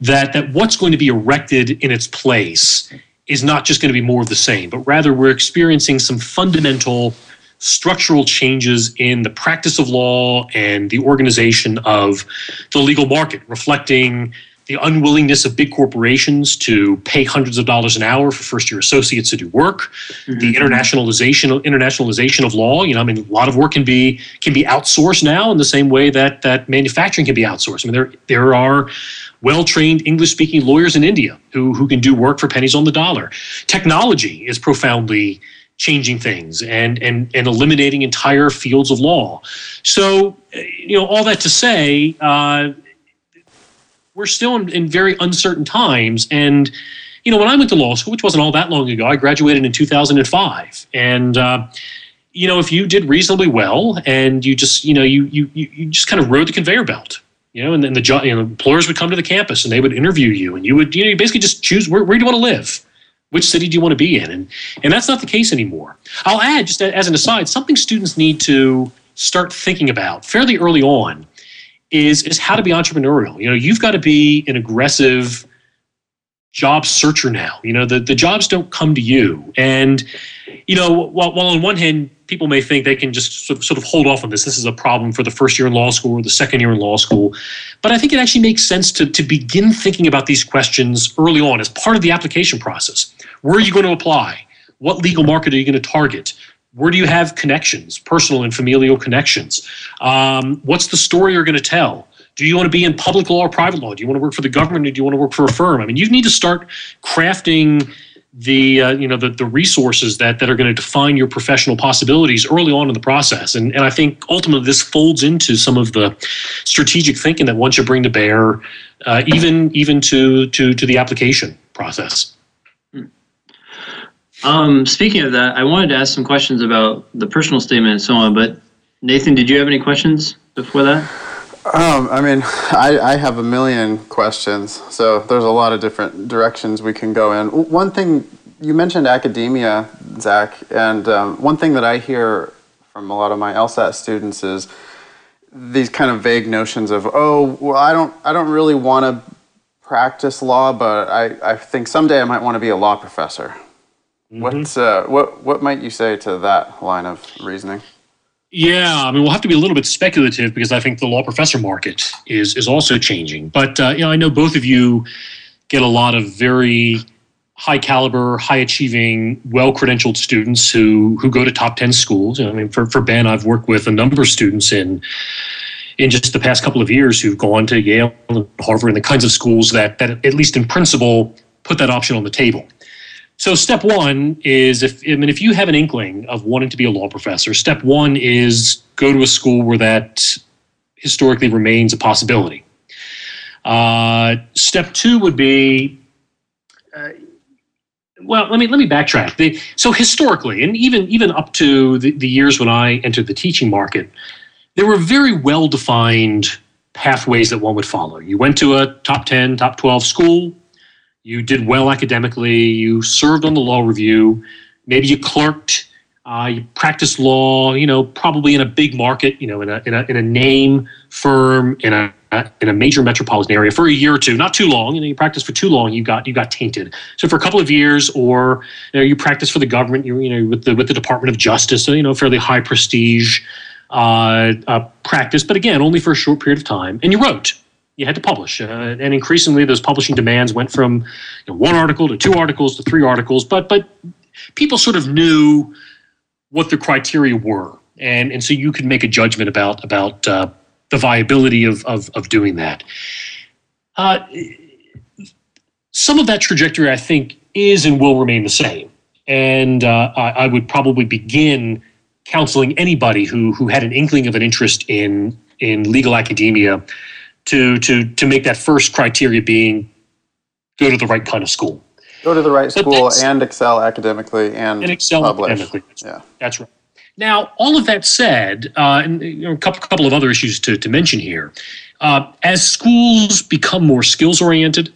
that that what's going to be erected in its place is not just going to be more of the same, but rather we're experiencing some fundamental structural changes in the practice of law and the organization of the legal market, reflecting the unwillingness of big corporations to pay hundreds of dollars an hour for first year associates to do work, the internationalization internationalization of law. You know, I mean, a lot of work can be can be outsourced now in the same way that that manufacturing can be outsourced. I mean, there there are well trained English speaking lawyers in India who, who can do work for pennies on the dollar. Technology is profoundly changing things and, and, and eliminating entire fields of law. So, you know, all that to say, uh, we're still in, in very uncertain times. And, you know, when I went to law school, which wasn't all that long ago, I graduated in 2005. And, uh, you know, if you did reasonably well and you just, you know, you, you, you just kind of rode the conveyor belt you know, and then the job, you know, employers would come to the campus and they would interview you, and you would, you know, you basically just choose where, where do you want to live, which city do you want to be in, and and that's not the case anymore. I'll add, just as an aside, something students need to start thinking about fairly early on is is how to be entrepreneurial. You know, you've got to be an aggressive job searcher now. You know, the the jobs don't come to you, and you know, while, while on one hand people may think they can just sort of, sort of hold off on this. This is a problem for the first year in law school or the second year in law school. But I think it actually makes sense to, to begin thinking about these questions early on as part of the application process. Where are you going to apply? What legal market are you going to target? Where do you have connections, personal and familial connections? Um, what's the story you're going to tell? Do you want to be in public law or private law? Do you want to work for the government or do you want to work for a firm? I mean, you need to start crafting the uh, you know the, the resources that that are going to define your professional possibilities early on in the process and and I think ultimately this folds into some of the strategic thinking that one should bring to bear uh, even even to to to the application process Um, speaking of that, I wanted to ask some questions about the personal statement and so on. But Nathan, did you have any questions before that? Um, I mean, I, I have a million questions, so there's a lot of different directions we can go in. One thing you mentioned academia, Zach, and um, one thing that I hear from a lot of my LSAT students is these kind of vague notions of, oh, well, I don't, I don't really want to practice law, but I, I think someday I might want to be a law professor. What's, uh, what, what might you say to that line of reasoning? Yeah, I mean, we'll have to be a little bit speculative because I think the law professor market is is also changing. But uh, you know, I know both of you get a lot of very high caliber, high achieving, well credentialed students who who go to top ten schools. I mean, for for Ben, I've worked with a number of students in in just the past couple of years who've gone to Yale and Harvard and the kinds of schools that that at least in principle put that option on the table. So step one is if I mean if you have an inkling of wanting to be a law professor, step one is go to a school where that historically remains a possibility. Uh, step two would be uh, well, let me let me backtrack. The, so historically, and even even up to the, the years when I entered the teaching market, there were very well defined pathways that one would follow. You went to a top ten, top twelve school you did well academically, you served on the law review, maybe you clerked Uh, you practiced law, you know, probably in a big market, you know, in a, in a, in a name firm, in a, in a major metropolitan area for a year or two, not too long. You know, you practice for too long, you got you got tainted. So for a couple of years, or you know, you practice for the government, you, you know, with the with the Department of Justice, so you know, fairly high prestige uh, uh, practice, but again, only for a short period of time. And you wrote, you had to publish, uh, and increasingly those publishing demands went from you know, one article to two articles to three articles. But but people sort of knew what the criteria were, and and so you could make a judgment about about uh, the viability of of, of doing that. Uh, some of that trajectory, I think, is and will remain the same. And uh, I, I would probably begin counseling anybody who who had an inkling of an interest in in legal academia to to to make that first criteria being go to the right kind of school. Go to the right school and excel academically and, and excel publish. academically. Yeah, that's right. Now, all of that said, uh, and you know, a couple, couple of other issues to, to mention here. Uh, as schools become more skills oriented,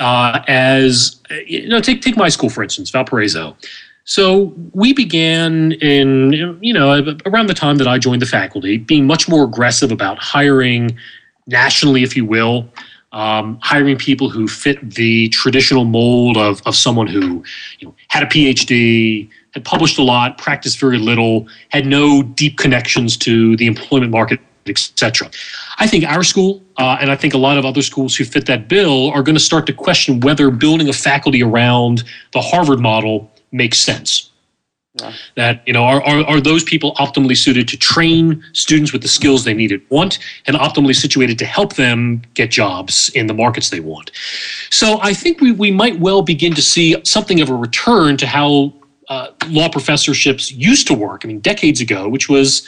uh, as you know, take take my school for instance, Valparaiso. So we began in, you know, around the time that I joined the faculty, being much more aggressive about hiring nationally, if you will, um, hiring people who fit the traditional mold of, of someone who you know, had a PhD, had published a lot, practiced very little, had no deep connections to the employment market, etc. I think our school, uh, and I think a lot of other schools who fit that bill, are going to start to question whether building a faculty around the Harvard model makes sense. Yeah. That you know are, are are those people optimally suited to train students with the skills they need and want, and optimally situated to help them get jobs in the markets they want. So I think we we might well begin to see something of a return to how uh, law professorships used to work. I mean, decades ago, which was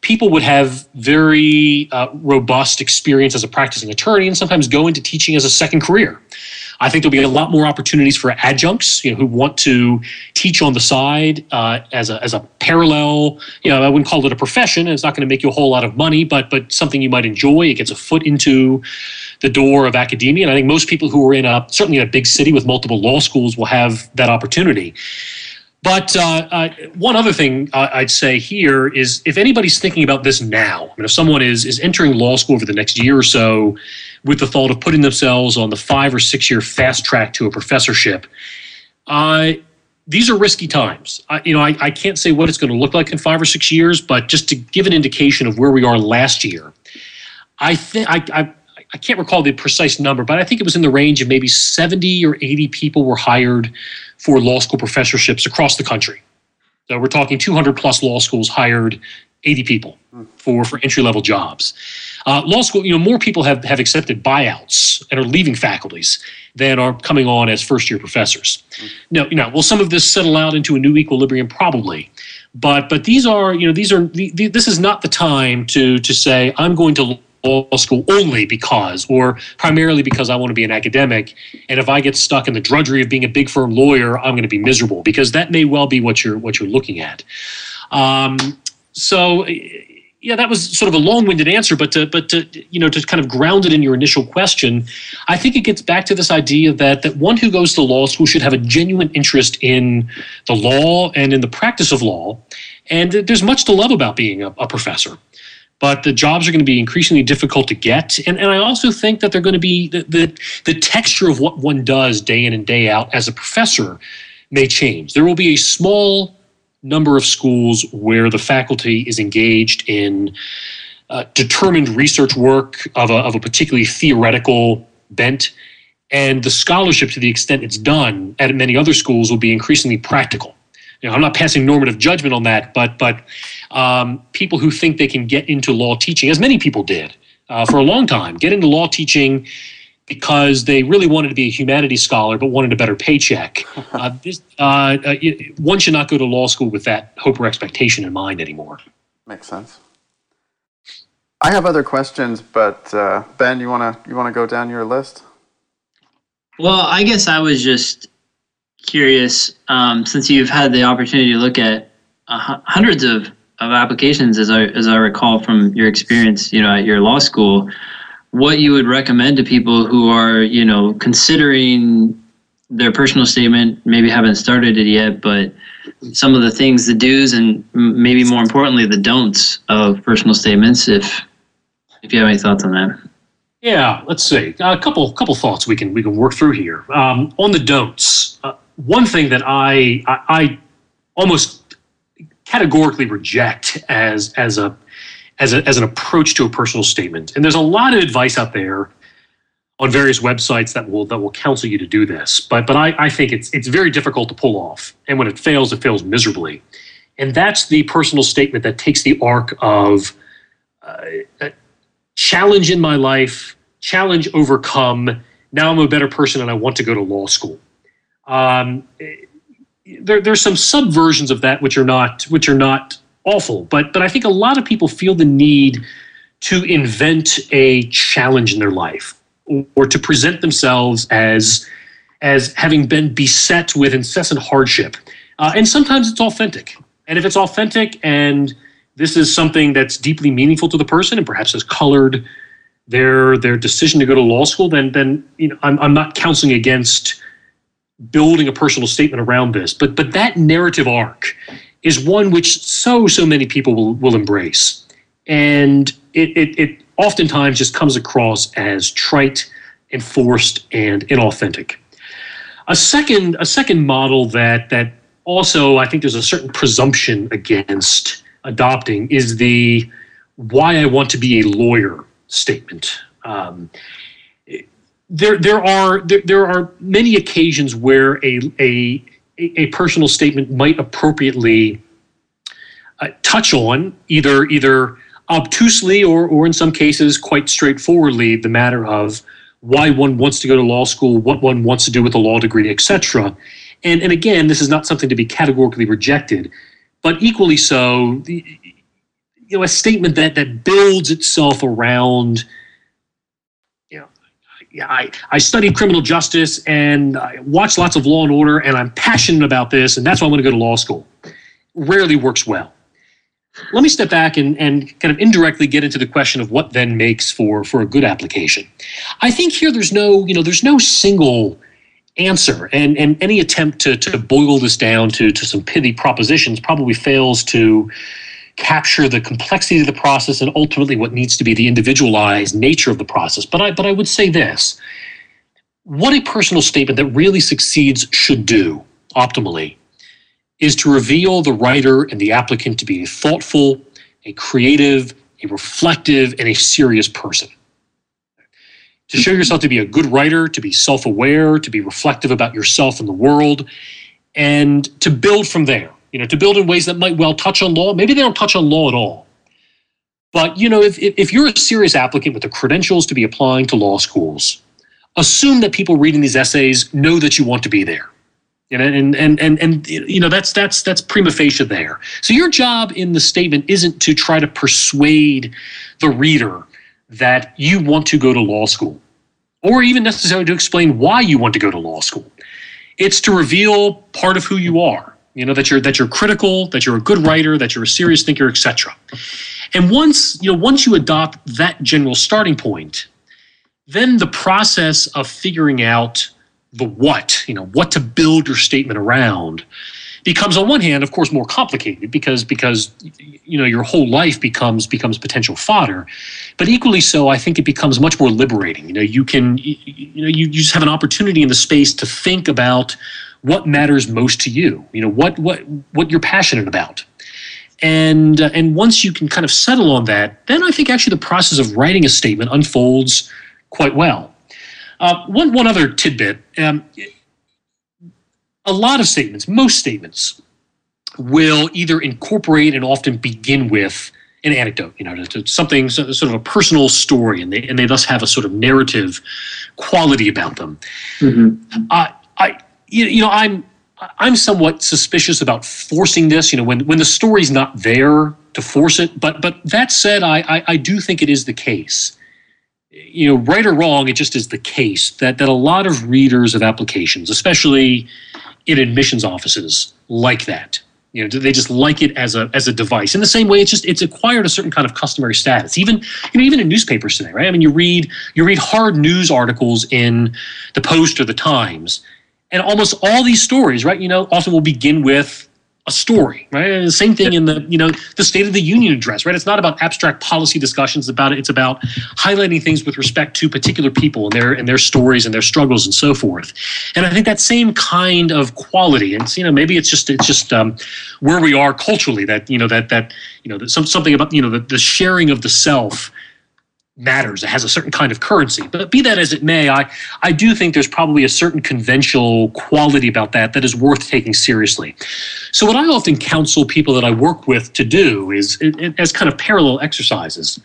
people would have very uh, robust experience as a practicing attorney and sometimes go into teaching as a second career. I think there'll be a lot more opportunities for adjuncts, you know, who want to teach on the side uh, as a as a parallel. You know, I wouldn't call it a profession. It's not going to make you a whole lot of money, but but something you might enjoy. It gets a foot into the door of academia, and I think most people who are in a certainly in a big city with multiple law schools will have that opportunity. But uh, uh, one other thing uh, I'd say here is if anybody's thinking about this now, I mean, if someone is is entering law school for the next year or so with the thought of putting themselves on the five or six year fast track to a professorship, uh, these are risky times. I, you know, I, I can't say what it's going to look like in five or six years, but just to give an indication of where we are last year, I think I, I I can't recall the precise number, but I think it was in the range of maybe 70 or 80 people were hired for law school professorships across the country. So we're talking 200 plus law schools hired 80 people for, for entry level jobs. Uh, law school, you know, more people have, have accepted buyouts and are leaving faculties than are coming on as first year professors. Now, you know, will some of this settle out into a new equilibrium? Probably. But but these are you know these are the, the, this is not the time to to say I'm going to law school only because, or primarily because I want to be an academic. And if I get stuck in the drudgery of being a big firm lawyer, I'm going to be miserable because that may well be what you're what you're looking at. Um, so yeah, that was sort of a long-winded answer, but to, but to you know to kind of ground it in your initial question, I think it gets back to this idea that that one who goes to law school should have a genuine interest in the law and in the practice of law, and there's much to love about being a, a professor but the jobs are going to be increasingly difficult to get. And, and I also think that they're going to be the, the, the texture of what one does day in and day out as a professor may change. There will be a small number of schools where the faculty is engaged in uh, determined research work of a, of a particularly theoretical bent. And the scholarship, to the extent it's done at many other schools, will be increasingly practical you know, I'm not passing normative judgment on that, but but um, people who think they can get into law teaching, as many people did uh, for a long time, get into law teaching because they really wanted to be a humanities scholar but wanted a better paycheck. Uh, this, uh, uh one should not go to law school with that hope or expectation in mind anymore. Makes sense. I have other questions, but uh, Ben, you wanna you wanna go down your list? Well, I guess I was just curious, um, since you've had the opportunity to look at uh, hundreds of, of applications, as I as I recall from your experience, you know, at your law school, what you would recommend to people who are, you know, considering their personal statement, maybe haven't started it yet, but some of the things, the do's, and maybe more importantly, the don'ts of personal statements. If if you have any thoughts on that. Yeah, let's see. A couple couple thoughts we can we can work through here. Um, on the don'ts, uh, one thing that I, I, I almost categorically reject as as a as a as an approach to a personal statement, and there's a lot of advice out there on various websites that will that will counsel you to do this. But but I, I think it's it's very difficult to pull off, and when it fails, it fails miserably. And that's the personal statement that takes the arc of uh, challenge in my life, challenge overcome. Now I'm a better person and I want to go to law school. Um, there, there's some subversions of that which are not which are not awful, but but I think a lot of people feel the need to invent a challenge in their life or, to present themselves as as having been beset with incessant hardship. Uh, and sometimes it's authentic. And if it's authentic and this is something that's deeply meaningful to the person and perhaps has colored their their decision to go to law school, then then you know I'm I'm not counseling against building a personal statement around this. But but that narrative arc is one which so so many people will will embrace, and it it, it oftentimes just comes across as trite, enforced, and inauthentic. A second a second model that that also I think there's a certain presumption against adopting is the why I want to be a lawyer statement. Um, there, there are there, there are many occasions where a a a personal statement might appropriately uh, touch on either either obtusely or or in some cases quite straightforwardly the matter of why one wants to go to law school, what one wants to do with a law degree, etc. And and again, this is not something to be categorically rejected but equally so, you know, a statement that that builds itself around, I, I studied criminal justice and I watch lots of Law and Order, and I'm passionate about this, and that's why I'm going to go to law school. Rarely works well. Let me step back and, and kind of indirectly get into the question of what then makes for for a good application. I think here there's no you know there's no single answer. And, and any attempt to, to boil this down to, to some pithy propositions probably fails to capture the complexity of the process and ultimately what needs to be the individualized nature of the process. But I, but I would say this what a personal statement that really succeeds should do optimally is to reveal the writer and the applicant to be a thoughtful, a creative, a reflective, and a serious person to show yourself to be a good writer, to be self aware, to be reflective about yourself and the world, and to build from there. You know, to build in ways that might well touch on law. Maybe they don't touch on law at all. But, you know, if, if you're a serious applicant with the credentials to be applying to law schools, assume that people reading these essays know that you want to be there. And, and, and, and, and you know that's that's that's prima facie there. So your job in the statement isn't to try to persuade the reader that you want to go to law school, or even necessarily to explain why you want to go to law school. It's to reveal part of who you are. You know that you're that you're critical, that you're a good writer, that you're a serious thinker, etc. And once you know once you adopt that general starting point, then the process of figuring out the what, you know, what to build your statement around becomes on one hand of course more complicated because because you know your whole life becomes becomes potential fodder but equally so i think it becomes much more liberating you know you can you, know you just have an opportunity in the space to think about what matters most to you you know what what what you're passionate about and uh, and once you can kind of settle on that then i think actually the process of writing a statement unfolds quite well uh, one one other tidbit um, a lot of statements, most statements, will either incorporate and often begin with an anecdote, you know, something sort of a personal story, and they and they thus have a sort of narrative quality about them. Mm-hmm. Uh, I, you know, I'm I'm somewhat suspicious about forcing this. You know, when when the story's not there to force it. But but that said, I, I, I do think it is the case. You know, right or wrong, it just is the case that that a lot of readers of applications, especially in admissions offices like that. You know, they just like it as a as a device. In the same way, it's just it's acquired a certain kind of customary status. Even you know, even in newspapers today, right? I mean, you read you read hard news articles in the Post or the Times, and almost all these stories, right? You know, often will begin with a story, right? And the same thing in the you know the State of the Union address, right? It's not about abstract policy discussions about it. It's about highlighting things with respect to particular people and their and their stories and their struggles and so forth. And I think that same kind of quality, and you know maybe it's just it's just um, where we are culturally that you know that that you know that some something about you know the, the sharing of the self matters. It has a certain kind of currency. But be that as it may, I, I do think there's probably a certain conventional quality about that that is worth taking seriously. So, what I often counsel people that I work with to do is, as kind of parallel exercises,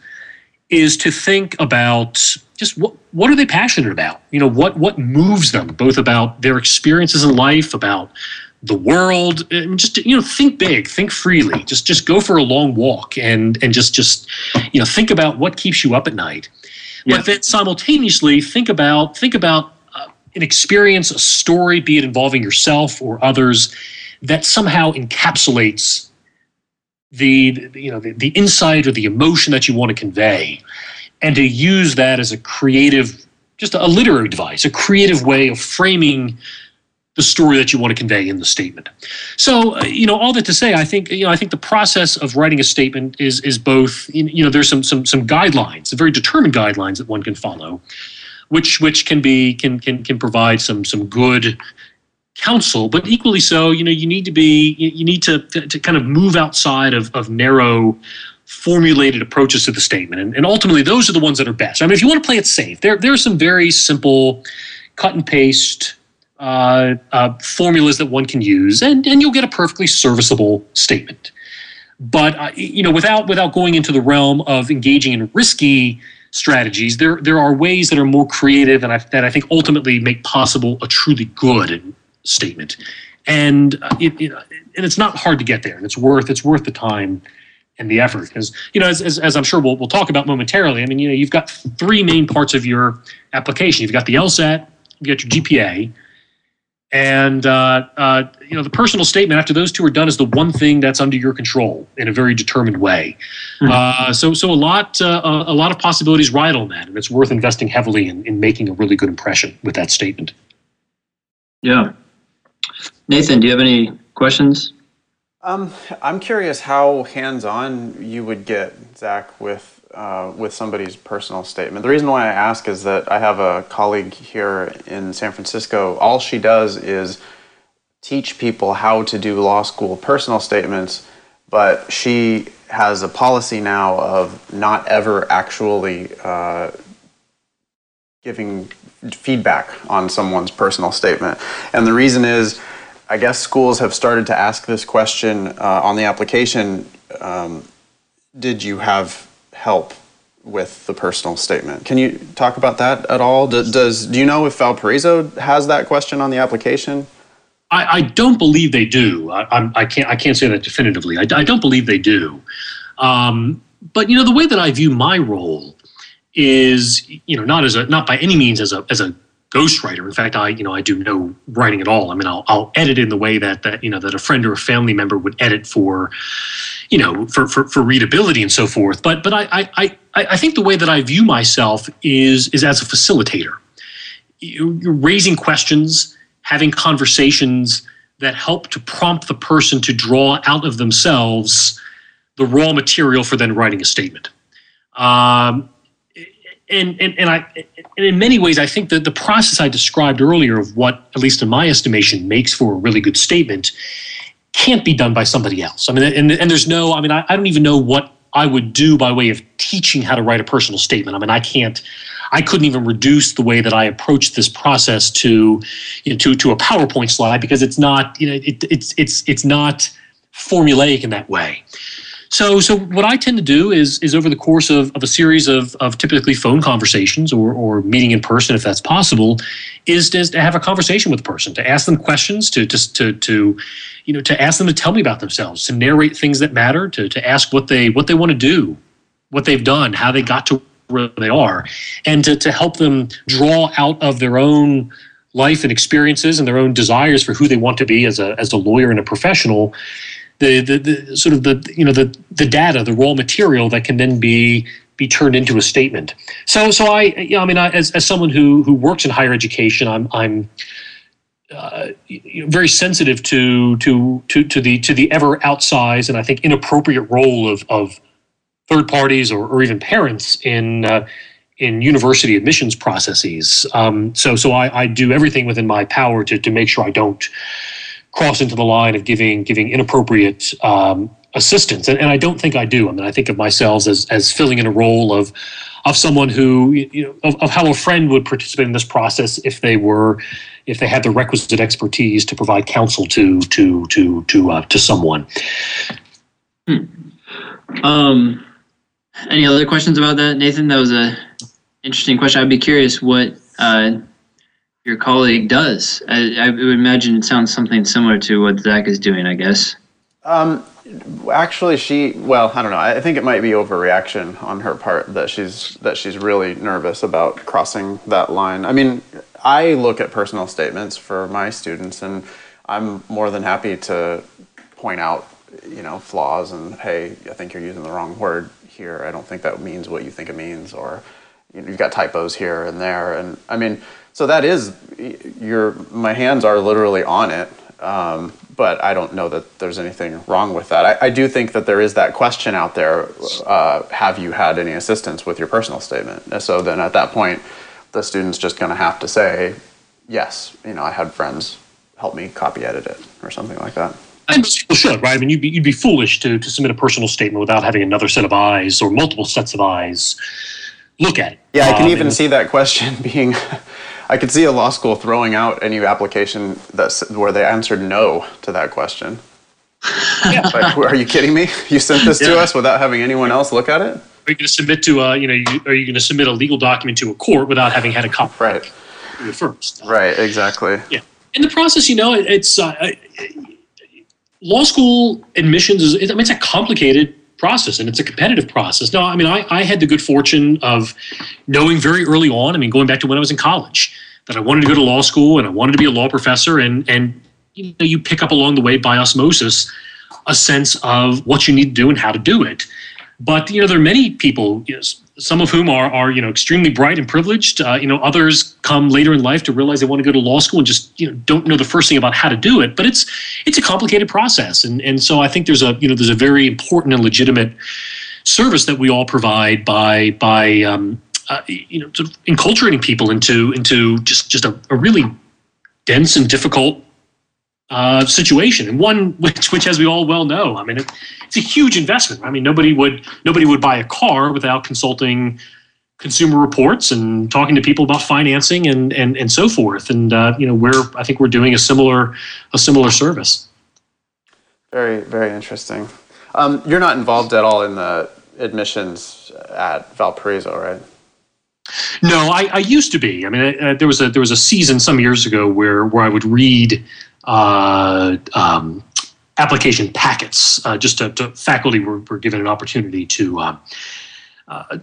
is to think about just what what are they passionate about? You know, what what moves them, both about their experiences in life, about the world just you know think big think freely. Just just go for a long walk and and just just you know think about what keeps you up at night. Yeah. but then simultaneously think about think about uh, an experience a story be it involving yourself or others that somehow encapsulates the, the you know the, the insight or the emotion that you want to convey. And to use that as a creative just a literary device a creative way of framing the story that you want to convey in the statement. So, uh, you know, all that to say, I think, you know, I think the process of writing a statement is is both, you know, there's some some some guidelines, very determined guidelines that one can follow, which which can be can can can provide some some good counsel, but equally so, you know, you need to be you need to to, to kind of move outside of of narrow formulated approaches to the statement. And, and ultimately those are the ones that are best. I mean, if you want to play it safe, there there are some very simple cut and paste uh, uh, formulas that one can use, and, and you'll get a perfectly serviceable statement. But uh, you know, without without going into the realm of engaging in risky strategies, there there are ways that are more creative and I, that I think ultimately make possible a truly good statement. And uh, it, it, and it's not hard to get there, and it's worth it's worth the time and the effort because you know as, as, as, i'm sure we'll, we'll talk about momentarily i mean you know you've got three main parts of your application you've got the lsat you've got your gpa and uh, uh, you know, the personal statement after those two are done is the one thing that's under your control in a very determined way. Mm-hmm. Uh, so, so a lot, uh, a lot of possibilities ride on that, and it's worth investing heavily in, in making a really good impression with that statement. Yeah, Nathan, do you have any questions? Um, I'm curious how hands-on you would get, Zach, with uh, with somebody's personal statement. The reason why I ask is that I have a colleague here in San Francisco. All she does is teach people how to do law school personal statements, but she has a policy now of not ever actually uh, giving feedback on someone's personal statement. And the reason is, I guess schools have started to ask this question uh, on the application. Um, did you have help with the personal statement. Can you talk about that at all? Do, does do you know if Valparaiso has that question on the application? I, I don't believe they do. I, I, can't I can't say that definitively. I, I don't believe they do. Um, but you know the way that I view my role is you know not as a not by any means as a as a ghostwriter. In fact, I you know I do no writing at all. I mean, I'll, I'll edit in the way that that you know that a friend or a family member would edit for, you know, for for, for readability and so forth. But but I I I I think the way that I view myself is is as a facilitator. You're raising questions, having conversations that help to prompt the person to draw out of themselves the raw material for then writing a statement. Um, and, and, and I and in many ways I think that the process I described earlier of what, at least in my estimation, makes for a really good statement can't be done by somebody else. I mean, and, and there's no, I mean, I, I don't even know what I would do by way of teaching how to write a personal statement. I mean, I can't, I couldn't even reduce the way that I approach this process to, you know, to to a PowerPoint slide because it's not, you know, it, it's it's it's not formulaic in that way. So, so what I tend to do is is over the course of, of a series of, of typically phone conversations or, or meeting in person if that's possible, is to, is to have a conversation with the person, to ask them questions, to just to, to you know to ask them to tell me about themselves, to narrate things that matter, to, to ask what they what they want to do, what they've done, how they got to where they are, and to, to help them draw out of their own life and experiences and their own desires for who they want to be as a as a lawyer and a professional the, the, the sort of the you know the the data, the raw material that can then be be turned into a statement. So so I you know, I mean I, as as someone who who works in higher education, I'm I'm uh, very sensitive to to to to the to the ever outsized and I think inappropriate role of of third parties or, or even parents in uh, in university admissions processes. Um, so so I, I do everything within my power to to make sure I don't cross into the line of giving giving inappropriate um, assistance, and, and I don't think I do. I mean, I think of myself as as filling in a role of of someone who you know of, of how a friend would participate in this process if they were if they had the requisite expertise to provide counsel to to to to uh, to someone. Hmm. Um, any other questions about that, Nathan? That was a interesting question. I'd be curious what uh, your colleague does. I, I would imagine it sounds something similar to what Zach is doing. I guess. Um, actually, she well, I don't know. I think it might be overreaction on her part that she's that she's really nervous about crossing that line. I mean, I look at personal statements for my students, and I'm more than happy to point out, you know, flaws and hey, I think you're using the wrong word here. I don't think that means what you think it means, or you've got typos here and there. And I mean, so that is your my hands are literally on it. Um, but I don't know that there's anything wrong with that. I, I do think that there is that question out there: uh, Have you had any assistance with your personal statement? So then, at that point, the student's just going to have to say, yes, you know, I had friends help me copy edit it or something like that. And people should, right? I mean, you'd be, you'd be foolish to, to submit a personal statement without having another set of eyes or multiple sets of eyes look at it. Yeah, I can um, even see that question being. I could see a law school throwing out a new application that's where they answered no to that question. Yeah. like, are you kidding me? You sent this yeah. to us without having anyone else look at it? Are you going to submit to a, you know, you, are you going to submit a legal document to a court without having had a copy right. first? Right, exactly. Yeah. In the process, you know, it, it's uh, law school admissions is, I mean, it's a complicated process and it's a competitive process. No, I mean, I, I had the good fortune of knowing very early on, I mean, going back to when I was in college, that I wanted to go to law school and I wanted to be a law professor and, and, you know, you pick up along the way by osmosis a sense of what you need to do and how to do it. But you know, there are many people, you know, some of whom are are you know extremely bright and privileged. Uh, you know, others come later in life to realize they want to go to law school and just you know don't know the first thing about how to do it. But it's it's a complicated process, and and so I think there's a you know there's a very important and legitimate service that we all provide by by um, uh, you know sort of enculturating people into into just just a, a really dense and difficult uh, situation, and one which, which, as we all well know, I mean, it, it's a huge investment. I mean, nobody would nobody would buy a car without consulting consumer reports and talking to people about financing and and, and so forth. And uh, you know, we're I think we're doing a similar a similar service. Very very interesting. Um, you're not involved at all in the admissions at Valparaiso, right? No, I, I used to be. I mean, uh, there was a there was a season some years ago where where I would read um, application packets. Uh, just to, to, faculty were, were, given an opportunity to uh, uh,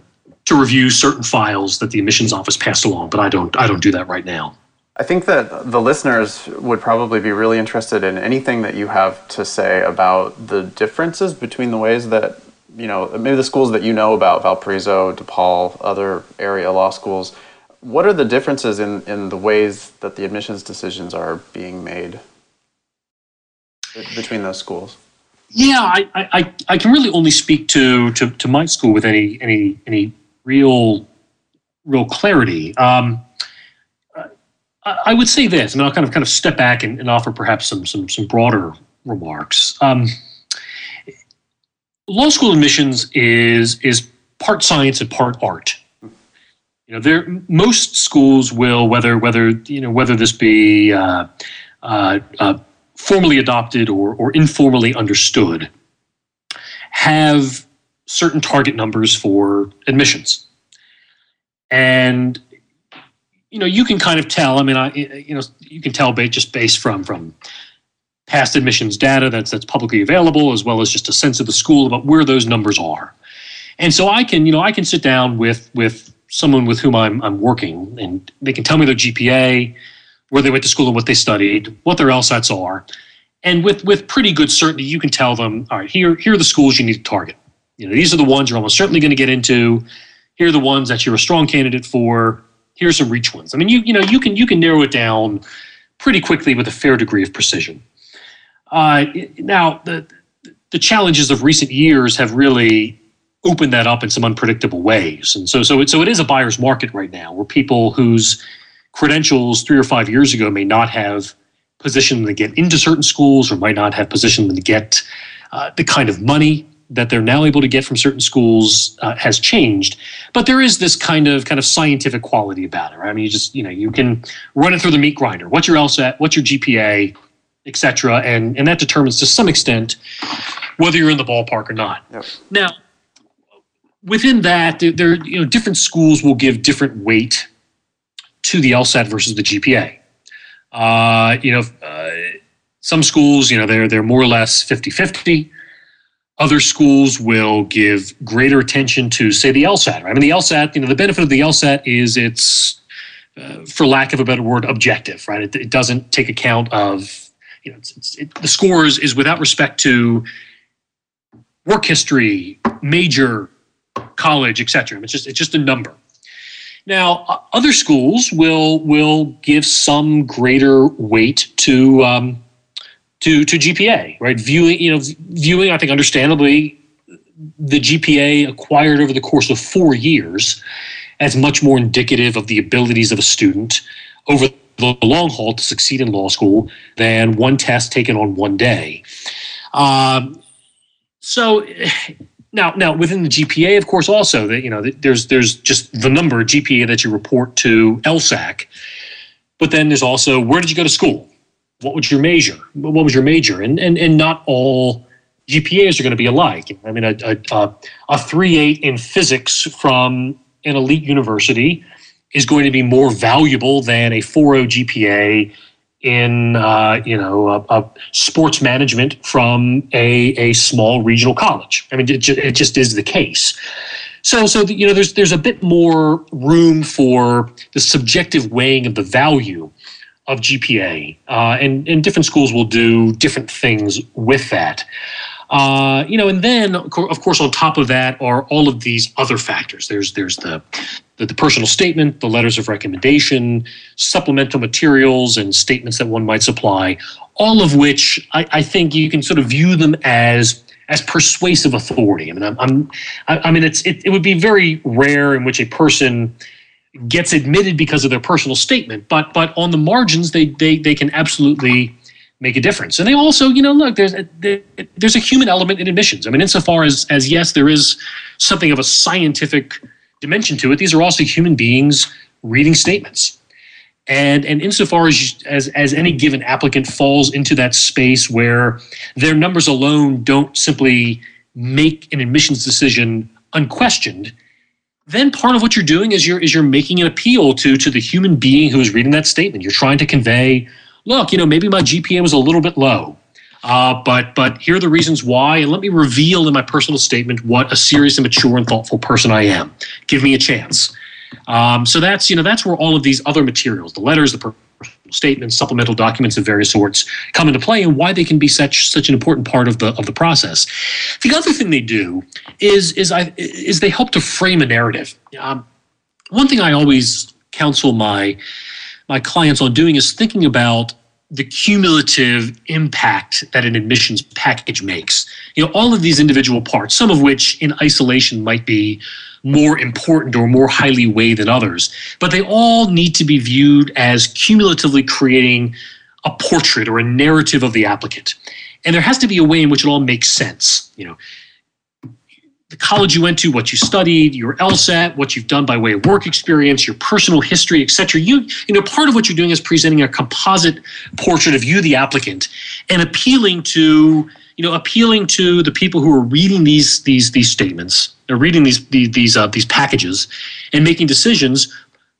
to review certain files that the admissions office passed along, but I don't I don't do that right now. I think that the listeners would probably be really interested in anything that you have to say about the differences between the ways that you know maybe the schools that you know about Valparaiso, DePaul, other area law schools. What are the differences in, in the ways that the admissions decisions are being made? Between those schools? Yeah, I, I, I can really only speak to, to, to my school with any any any real real clarity. Um, I, would say this, and I'll kind of kind of step back and, and offer perhaps some some some broader remarks. Um, law school admissions is is part science and part art. You know, there most schools will whether whether you know whether this be uh, uh, uh, formally adopted or, or informally understood have certain target numbers for admissions. And you know, you can kind of tell. I mean, I you know, you can tell just based from from past admissions data that's that's publicly available, as well as just a sense of the school about where those numbers are. And so I can, you know, I can sit down with with someone with whom I'm I'm working, and they can tell me their GPA, where they went to school and what they studied, what their LSATs are. And with, with pretty good certainty, you can tell them, all right, here, here are the schools you need to target. You know, these are the ones you're almost certainly going to get into. Here are the ones that you're a strong candidate for. Here's some reach ones. I mean, you, you know, you can, you can narrow it down pretty quickly with a fair degree of precision. Uh, now, the, the challenges of recent years have really opened that up in some unpredictable ways. And so, so, it, so it is a buyer's market right now where people whose credentials three or five years ago may not have positioned them to get into certain schools or might not have positioned them to get uh, the kind of money that they're now able to get from certain schools uh, has changed. But there is this kind of kind of scientific quality about it. Right? I mean, you just you know you can run it through the meat grinder. What's your LSAT? What's your GPA? Etc. And and that determines to some extent whether you're in the ballpark or not. Yep. Now, within that, there, there you know different schools will give different weight to the LSAT versus the GPA. Uh, you know, uh, some schools, you know, they're they're more or less 50-50. Other schools will give greater attention to, say, the LSAT. Right? I mean, the LSAT, you know, the benefit of the LSAT is it's, uh, for lack of a better word, objective, right? It, it doesn't take account of, you know, it's, it's, it, the score is, without respect to work history, major, college, etc. It's just it's just a number. Now, other schools will will give some greater weight to um, to to GPA, right? Viewing, you know, viewing. I think understandably, the GPA acquired over the course of four years as much more indicative of the abilities of a student over the long haul to succeed in law school than one test taken on one day. Um, so now, now within the GPA, of course, also that you know there's there's just the number GPA that you report to LSAC, but then there's also where did you go to school? What was your major? What was your major? And and and not all GPAs are going to be alike. I mean, a a, a three eight in physics from an elite university is going to be more valuable than a 4.0 GPA in uh, you know a, sports management from a, a small regional college. I mean, it, it just is the case. So, so the, you know, there's there's a bit more room for the subjective weighing of the value of GPA, uh, and and different schools will do different things with that. Uh, you know, and then of course on top of that are all of these other factors. There's there's the the, the personal statement, the letters of recommendation, supplemental materials, and statements that one might supply. All of which I, I think you can sort of view them as as persuasive authority. I mean, I'm, I'm I, mean, it's it, it would be very rare in which a person gets admitted because of their personal statement, but but on the margins, they they they can absolutely make a difference. And they also, you know, look, there's a, there's a human element in admissions. I mean, insofar as as yes, there is something of a scientific dimension to it. These are also human beings reading statements. And and insofar as as as any given applicant falls into that space where their numbers alone don't simply make an admissions decision unquestioned, then part of what you're doing is you're is you're making an appeal to to the human being who is reading that statement. You're trying to convey look, you know, maybe my GPA was a little bit low. Uh, but but here are the reasons why, and let me reveal in my personal statement what a serious and mature and thoughtful person I am. Give me a chance. Um, so that's you know that's where all of these other materials, the letters, the personal statements, supplemental documents of various sorts, come into play, and why they can be such such an important part of the of the process. The other thing they do is is I is they help to frame a narrative. Um, one thing I always counsel my my clients on doing is thinking about the cumulative impact that an admissions package makes. You know, all of these individual parts, some of which in isolation might be more important or more highly weighed than others, but they all need to be viewed as cumulatively creating a portrait or a narrative of the applicant. And there has to be a way in which it all makes sense. You know, the college you went to, what you studied, your LSAT, what you've done by way of work experience, your personal history, etc. You, you know, part of what you're doing is presenting a composite portrait of you, the applicant, and appealing to, you know, appealing to the people who are reading these these these statements, or reading these these these, uh, these packages, and making decisions.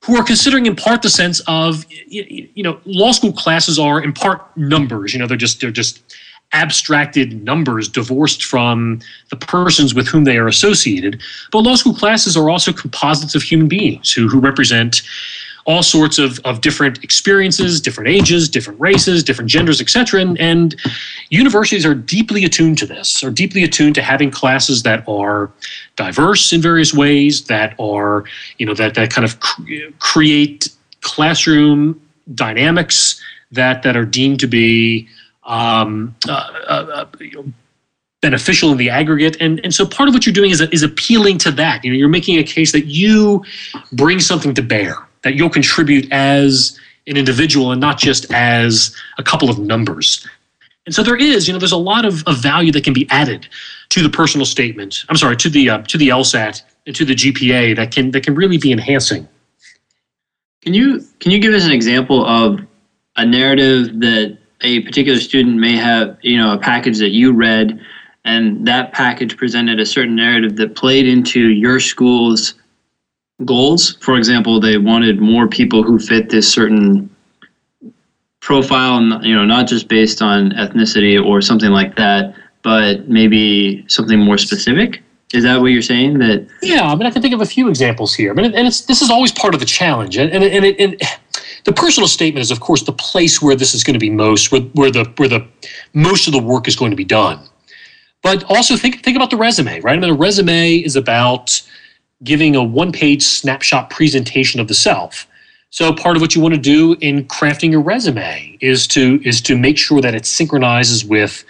Who are considering in part the sense of, you know, law school classes are in part numbers. You know, they're just they're just abstracted numbers divorced from the persons with whom they are associated. But law school classes are also composites of human beings who, who represent all sorts of, of different experiences, different ages, different races, different genders, etc. And, and universities are deeply attuned to this, are deeply attuned to having classes that are diverse in various ways, that are, you know, that, that kind of cr- create classroom dynamics that that are deemed to be um, uh, uh, uh, beneficial in the aggregate. And, and so part of what you're doing is, is appealing to that. You know, you're making a case that you bring something to bear, that you'll contribute as an individual and not just as a couple of numbers. And so there is, you know, there's a lot of, of value that can be added to the personal statement. I'm sorry, to the uh, to the LSAT and to the GPA that can that can really be enhancing. Can you can you give us an example of a narrative that a particular student may have, you know, a package that you read and that package presented a certain narrative that played into your school's goals. For example, they wanted more people who fit this certain profile, and you know, not just based on ethnicity or something like that, but maybe something more specific. Is that what you're saying? That yeah, I mean, I can think of a few examples here. Mean, and it's this is always part of the challenge, and and and, it, and the personal statement is, of course, the place where this is going to be most, where, where the where the most of the work is going to be done. But also think think about the resume, right? I mean, a resume is about giving a one-page snapshot presentation of the self. So part of what you want to do in crafting your resume is to is to make sure that it synchronizes with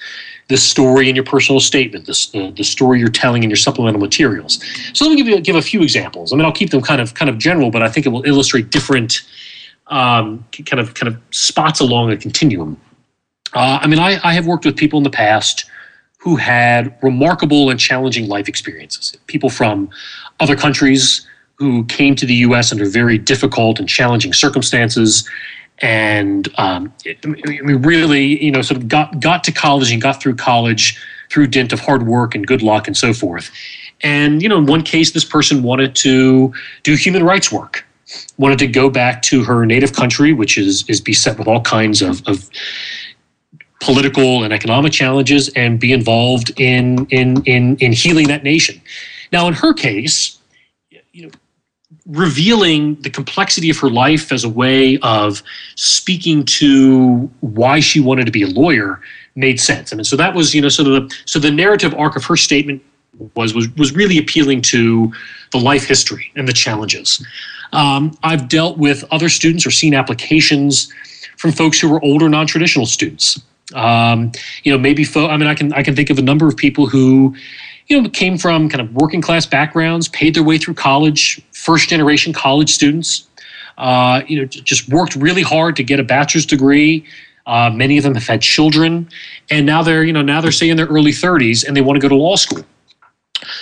the story in your personal statement, the, uh, the story you're telling in your supplemental materials. So let me give you give a few examples. I mean, I'll keep them kind of kind of general, but I think it will illustrate different um, kind of kind of spots along a continuum. Uh, I mean, I, I have worked with people in the past who had remarkable and challenging life experiences. People from other countries who came to the U.S. under very difficult and challenging circumstances, and um, it, I mean, really, you know, sort of got got to college and got through college through dint of hard work and good luck and so forth. And you know, in one case, this person wanted to do human rights work, wanted to go back to her native country, which is is beset with all kinds of, of political and economic challenges and be involved in in in in healing that nation. Now, in her case, you know, revealing the complexity of her life as a way of speaking to why she wanted to be a lawyer made sense. I mean, so that was you know sort of the so the narrative arc of her statement was was was really appealing to the life history and the challenges. Um, I've dealt with other students or seen applications from folks who were older non-traditional students um, you know, maybe fo- I mean, I can I can think of a number of people who, you know, came from kind of working class backgrounds, paid their way through college, first generation college students. Uh, you know, just worked really hard to get a bachelor's degree. Uh, many of them have had children, and now they're you know now they're say in their early 30s and they want to go to law school.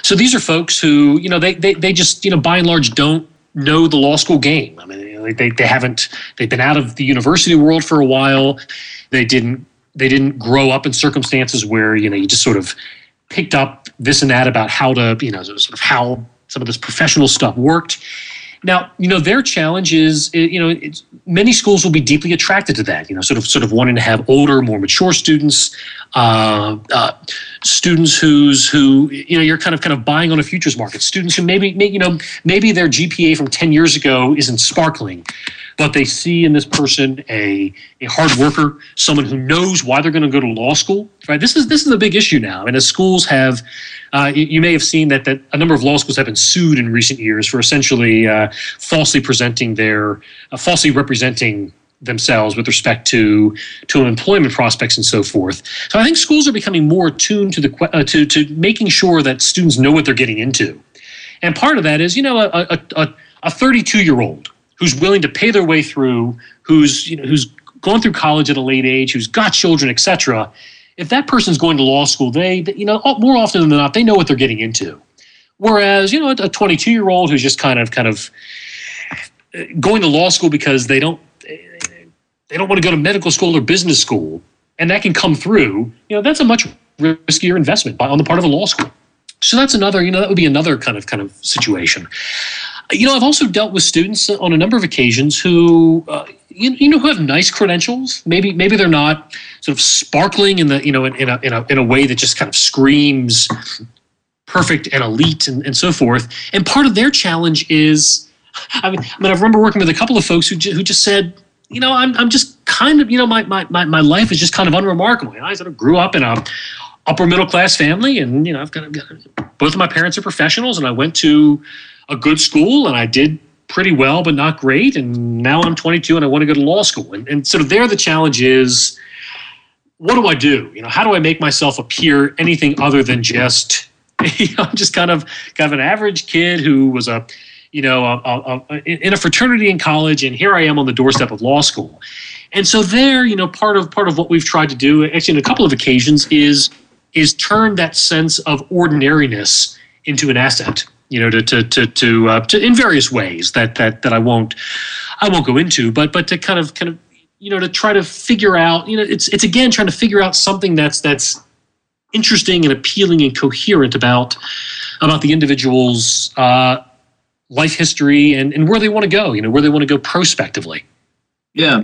So these are folks who you know they they they just you know by and large don't know the law school game. I mean, they they haven't they've been out of the university world for a while. They didn't they didn't grow up in circumstances where you know you just sort of picked up this and that about how to you know sort of how some of this professional stuff worked now, you know, their challenge is, you know, many schools will be deeply attracted to that. You know, sort of, sort of wanting to have older, more mature students, uh, uh, students whose who, you know, you're kind of kind of buying on a futures market. Students who maybe, you know, maybe their GPA from ten years ago isn't sparkling, but they see in this person a a hard worker, someone who knows why they're going to go to law school. Right. This is this is a big issue now, and as schools have uh, you, you, may have seen that, that a number of law schools have been sued in recent years for essentially uh, falsely presenting their, uh, falsely representing themselves with respect to to employment prospects and so forth. So I think schools are becoming more attuned to the uh, to to making sure that students know what they're getting into, and part of that is you know a a, a 32 year old who's willing to pay their way through, who's you know who's going through college at a late age, who's got children, etc if that person's going to law school, they, you know, more often than not, they know what they're getting into. Whereas, you know, a 22 year old who's just kind of, kind of uh, going to law school because they don't, they don't want to go to medical school or business school, and that can come through. You know, that's a much riskier investment on the part of a law school. So that's another, you know, that would be another kind of kind of situation. You know, I've also dealt with students on a number of occasions who, uh, you, you know, who have nice credentials. Maybe maybe they're not sort of sparkling in the you know in, in a, in a in a way that just kind of screams perfect and elite and, and so forth. And part of their challenge is, I mean, I mean, I remember working with a couple of folks who who just said, you know, I'm I'm just kind of you know my my my, my life is just kind of unremarkable. You know, I sort of grew up in a upper middle class family, and you know, I've got, got both of my parents are professionals, and I went to a good school, and I did pretty well, but not great. And now I'm 22 and I want to go to law school. And, and sort of there, the challenge is what do I do? You know, how do I make myself appear anything other than just, you know, just kind of kind of an average kid who was a, you know, a, a, a, in a fraternity in college, and here I am on the doorstep of law school. And so there, you know, part of part of what we've tried to do, actually, on a couple of occasions, is is turn that sense of ordinariness into an asset you know, to to to, to, uh, to in various ways that that that I won't I won't go into, but but to kind of kind of you know to try to figure out, you know, it's it's again trying to figure out something that's that's interesting and appealing and coherent about about the individual's uh, life history and, and where they want to go, you know, where they want to go prospectively. Yeah.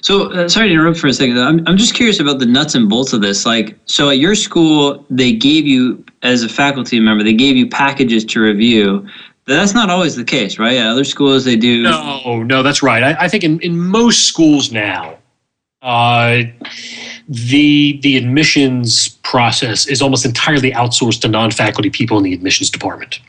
So uh, sorry to interrupt for a second. I'm I'm just curious about the nuts and bolts of this. Like, so at your school, they gave you as a faculty member, they gave you packages to review. That's not always the case, right? At other schools, they do. No, no, that's right. I, I think in, in most schools now, uh, the the admissions process is almost entirely outsourced to non-faculty people in the admissions department.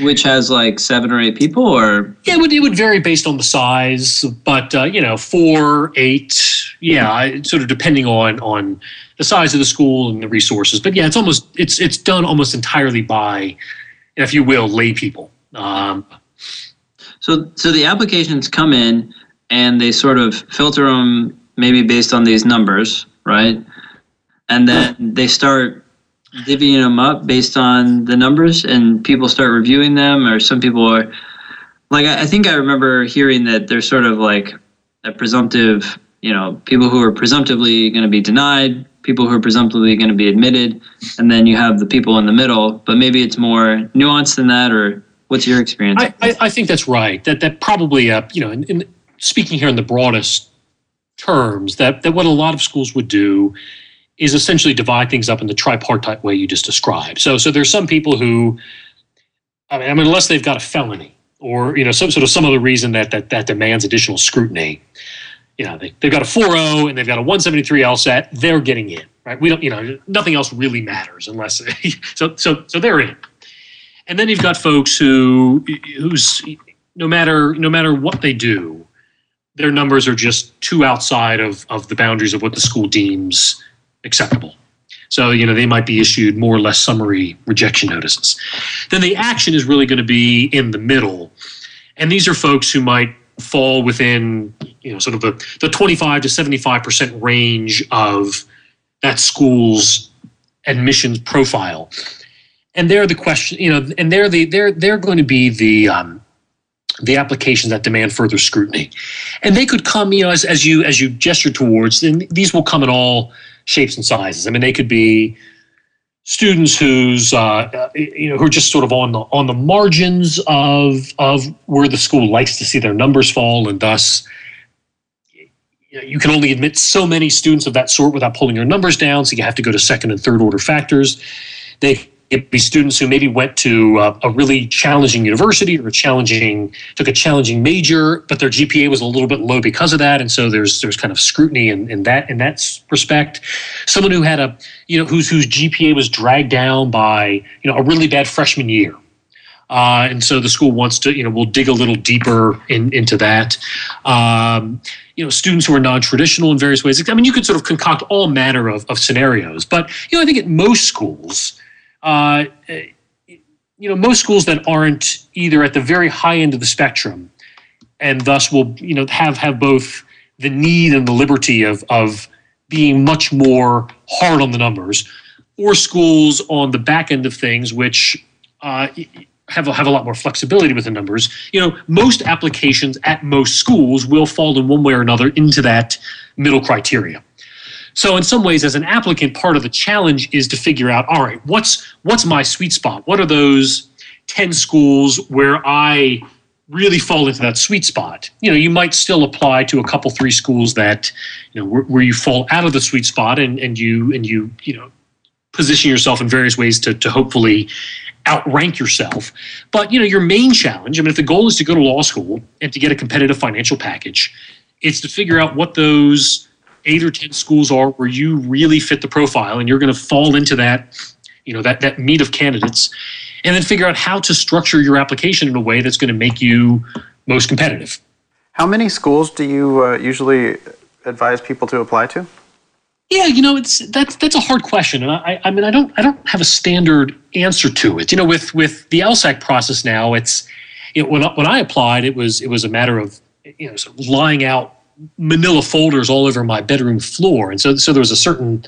Which has like seven or eight people, or yeah, it would, it would vary based on the size, but uh, you know, four, eight, yeah, sort of depending on on the size of the school and the resources. But yeah, it's almost it's it's done almost entirely by, if you will, lay people. Um, so so the applications come in and they sort of filter them maybe based on these numbers, right? And then they start divvying them up based on the numbers and people start reviewing them or some people are like I think I remember hearing that there's sort of like a presumptive, you know, people who are presumptively going to be denied, people who are presumptively going to be admitted, and then you have the people in the middle. But maybe it's more nuanced than that, or what's your experience? I, I, I think that's right. That that probably, uh, you know, in, in speaking here in the broadest terms, that that what a lot of schools would do is essentially divide things up in the tripartite way you just described. So, so there's some people who, I mean, I mean, unless they've got a felony or you know some sort of some other reason that that that demands additional scrutiny, you know, they, they've got a 4.0 and they've got a 173 LSAT, they're getting in, right? We don't, you know, nothing else really matters unless so so so they're in. And then you've got folks who who's no matter no matter what they do, their numbers are just too outside of of the boundaries of what the school deems acceptable. So, you know, they might be issued more or less summary rejection notices. Then the action is really going to be in the middle. And these are folks who might fall within, you know, sort of the, the 25 to 75% range of that school's admissions profile. And they're the question, you know, and they're the they're they're going to be the um, the applications that demand further scrutiny. And they could come, you know, as, as you as you gesture towards, then these will come in all shapes and sizes. I mean, they could be students who's uh, you know who are just sort of on the on the margins of of where the school likes to see their numbers fall, and thus you can only admit so many students of that sort without pulling your numbers down. So you have to go to second and third order factors. They It'd be students who maybe went to a, a really challenging university or a challenging took a challenging major, but their GPA was a little bit low because of that, and so there's there's kind of scrutiny in, in that in that respect. Someone who had a you know whose whose GPA was dragged down by you know a really bad freshman year. Uh, and so the school wants to, you know, we'll dig a little deeper in, into that. Um, you know, students who are non-traditional in various ways. I mean, you could sort of concoct all manner of, of scenarios, but you know, I think at most schools, uh, you know, most schools that aren't either at the very high end of the spectrum, and thus will you know have have both the need and the liberty of of being much more hard on the numbers, or schools on the back end of things which uh, have a, have a lot more flexibility with the numbers. You know, most applications at most schools will fall in one way or another into that middle criteria. So in some ways, as an applicant, part of the challenge is to figure out, all right, what's what's my sweet spot? What are those 10 schools where I really fall into that sweet spot? You know, you might still apply to a couple, three schools that, you know, where, where you fall out of the sweet spot and, and you and you, you know, position yourself in various ways to, to hopefully outrank yourself. But you know, your main challenge, I mean, if the goal is to go to law school and to get a competitive financial package, it's to figure out what those eight or 10 schools are where you really fit the profile and you're going to fall into that, you know that that meet of candidates, and then figure out how to structure your application in a way that's going to make you most competitive. How many schools do you uh, usually advise people to apply to? Yeah, you know, it's that's that's a hard question, and I, I mean, I don't I don't have a standard answer to it. You know, with with the LSAC process now, it's you know when when I applied, it was it was a matter of you know sort of lying out manila folders all over my bedroom floor. And so so there was a certain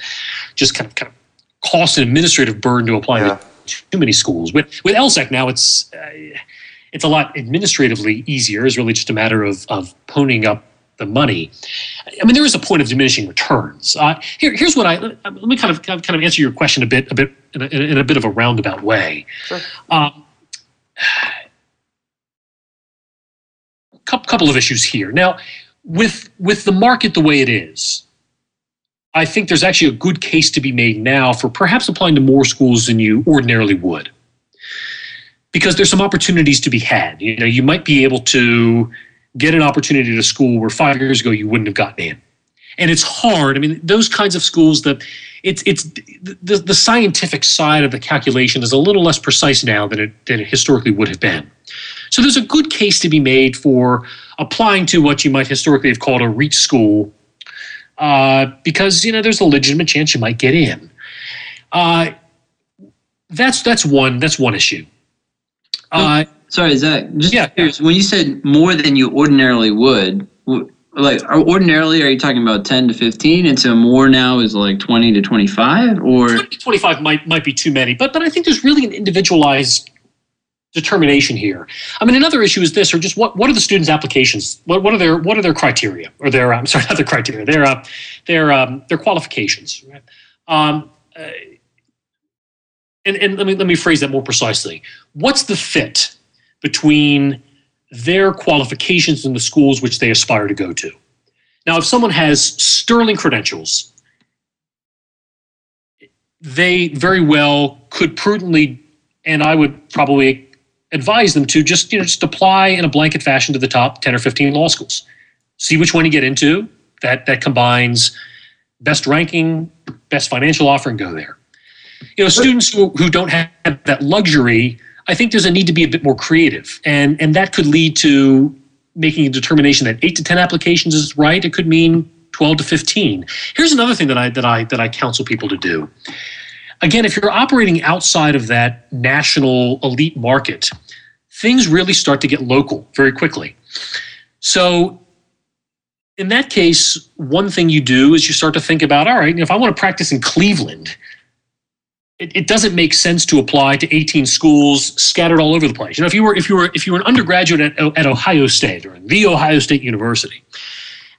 just kind of kind of cost and administrative burden to apply yeah. to too many schools. With with LSAC now it's uh, it's a lot administratively easier. It's really just a matter of of ponying up the money. I mean there is a point of diminishing returns. Uh, here, here's what i let me kind of kind of answer your question a bit a bit in a, in a bit of a roundabout way. Sure. um, couple of issues here. Now with with the market the way it is, I think there's actually a good case to be made now for perhaps applying to more schools than you ordinarily would. Because there's some opportunities to be had. You know, you might be able to get an opportunity a school where five years ago you wouldn't have gotten in. And it's hard. I mean, those kinds of schools that it's it's the, the scientific side of the calculation is a little less precise now than it than it historically would have been. So there's a good case to be made for applying to what you might historically have called a reach school, uh, because you know there's a legitimate chance you might get in. Uh, that's that's one that's one issue. Uh, Sorry, Zach. Just yeah. Curious, when you said more than you ordinarily would, like ordinarily, are you talking about ten to fifteen, and so more now is like twenty to twenty-five, or 20 to twenty-five might might be too many, but but I think there's really an individualized determination here. I mean, another issue is this, or just what, what are the students' applications? What, what are their what are their criteria, or their I'm sorry, not their criteria, their uh, their um, their qualifications. Right? Um, uh, and and let me let me phrase that more precisely. What's the fit between their qualifications in the schools which they aspire to go to? Now, if someone has sterling credentials, they very well could prudently, and I would probably advise them to just you know just apply in a blanket fashion to the top 10 or 15 law schools. See which one you get into that that combines best ranking best financial offer and go there. You know students who, who don't have that luxury i think there's a need to be a bit more creative. And and that could lead to making a determination that 8 to 10 applications is right. It could mean 12 to 15 here's another thing that i that i that i counsel people to do again, if you're operating outside of that national elite market, things really start to get local very quickly. So, in that case, one thing you do is you start to think about all right, if I want to practice in Cleveland, it, it, doesn't make sense to apply to 18 schools scattered all over the place. You know, if you were if you were if you were an undergraduate at, at Ohio State or the Ohio State University,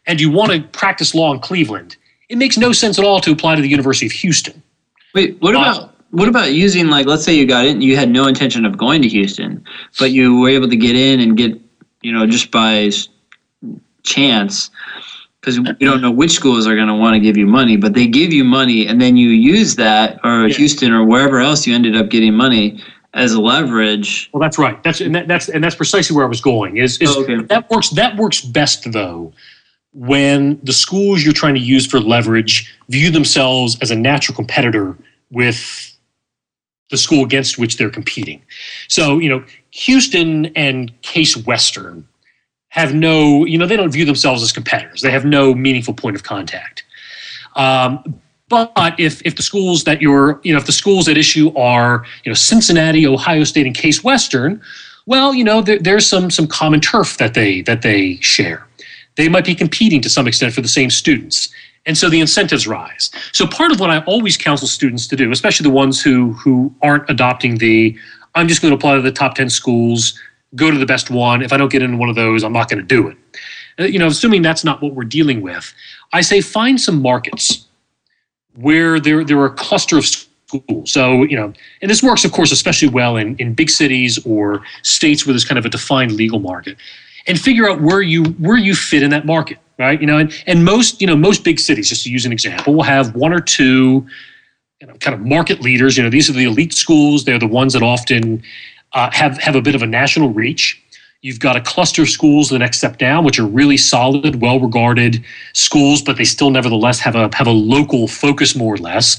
and you want to practice law in Cleveland, it makes no sense at all to apply to the University of Houston Wait, what about what about using like let's say you got in, you had no intention of going to Houston, but you were able to get in and get you know just by chance because you don't know which schools are going to want to give you money, but they give you money and then you use that or yeah. Houston or wherever else you ended up getting money as leverage. Well, that's right. That's and that, that's and that's precisely where I was going. Is, is oh, okay. that works? That works best though when the schools you're trying to use for leverage view themselves as a natural competitor with the school against which they're competing. So, you know, Houston and Case Western have no, you know, they don't view themselves as competitors. They have no meaningful point of contact. Um, but if, if the schools that you're, you know, if the schools at issue are, you know, Cincinnati, Ohio State, and Case Western, well, you know, there, there's some some common turf that they that they share they might be competing to some extent for the same students. And so the incentives rise. So part of what I always counsel students to do, especially the ones who who aren't adopting the I'm just going to apply to the top 10 schools, go to the best one. If I don't get into one of those, I'm not going to do it. Uh, you know, assuming that's not what we're dealing with, I say find some markets where there there are a cluster of schools. So, you know, and this works of course especially well in in big cities or states where there's kind of a defined legal market and figure out where you where you fit in that market right? You know and, and most you know most big cities just to use an example will have one or two you know, kind of market leaders. You know these are the elite schools. They're the ones that often uh, have have a bit of a national reach. You've got a cluster of schools the next step down which are really solid well regarded schools but they still nevertheless have a have a local focus more or less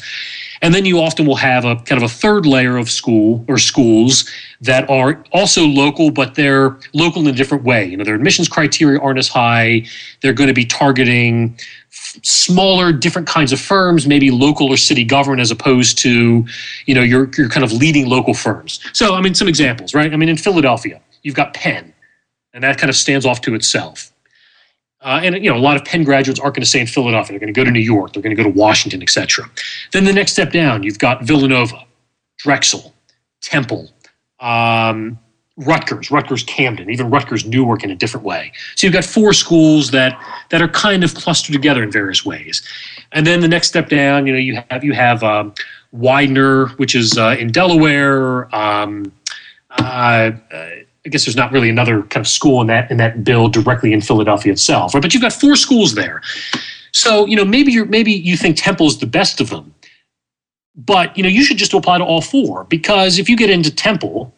And then you often will have a kind of a third layer of school or schools that are also local, but they're local in a different way. You know, their admissions criteria aren't as high. They're going to be targeting smaller, different kinds of firms, maybe local or city government, as opposed to, you know, your, your kind of leading local firms. So, I mean, some examples, right? I mean, in Philadelphia, you've got Penn, and that kind of stands off to itself. Uh, and you know, a lot of Penn graduates aren't going to stay in Philadelphia. They're going to go to New York. They're going to go to Washington, etc. Then the next step down, you've got Villanova, Drexel, Temple, um, Rutgers, Rutgers Camden, even Rutgers Newark in a different way. So you've got four schools that that are kind of clustered together in various ways. And then the next step down, you know, you have you have um, Widener, which is uh, in Delaware. Um, uh, I guess there's not really another kind of school in that in that bill directly in Philadelphia itself, right? But you've got four schools there. So you know maybe you're maybe you think Temple's the best of them, but you know you should just apply to all four because if you get into Temple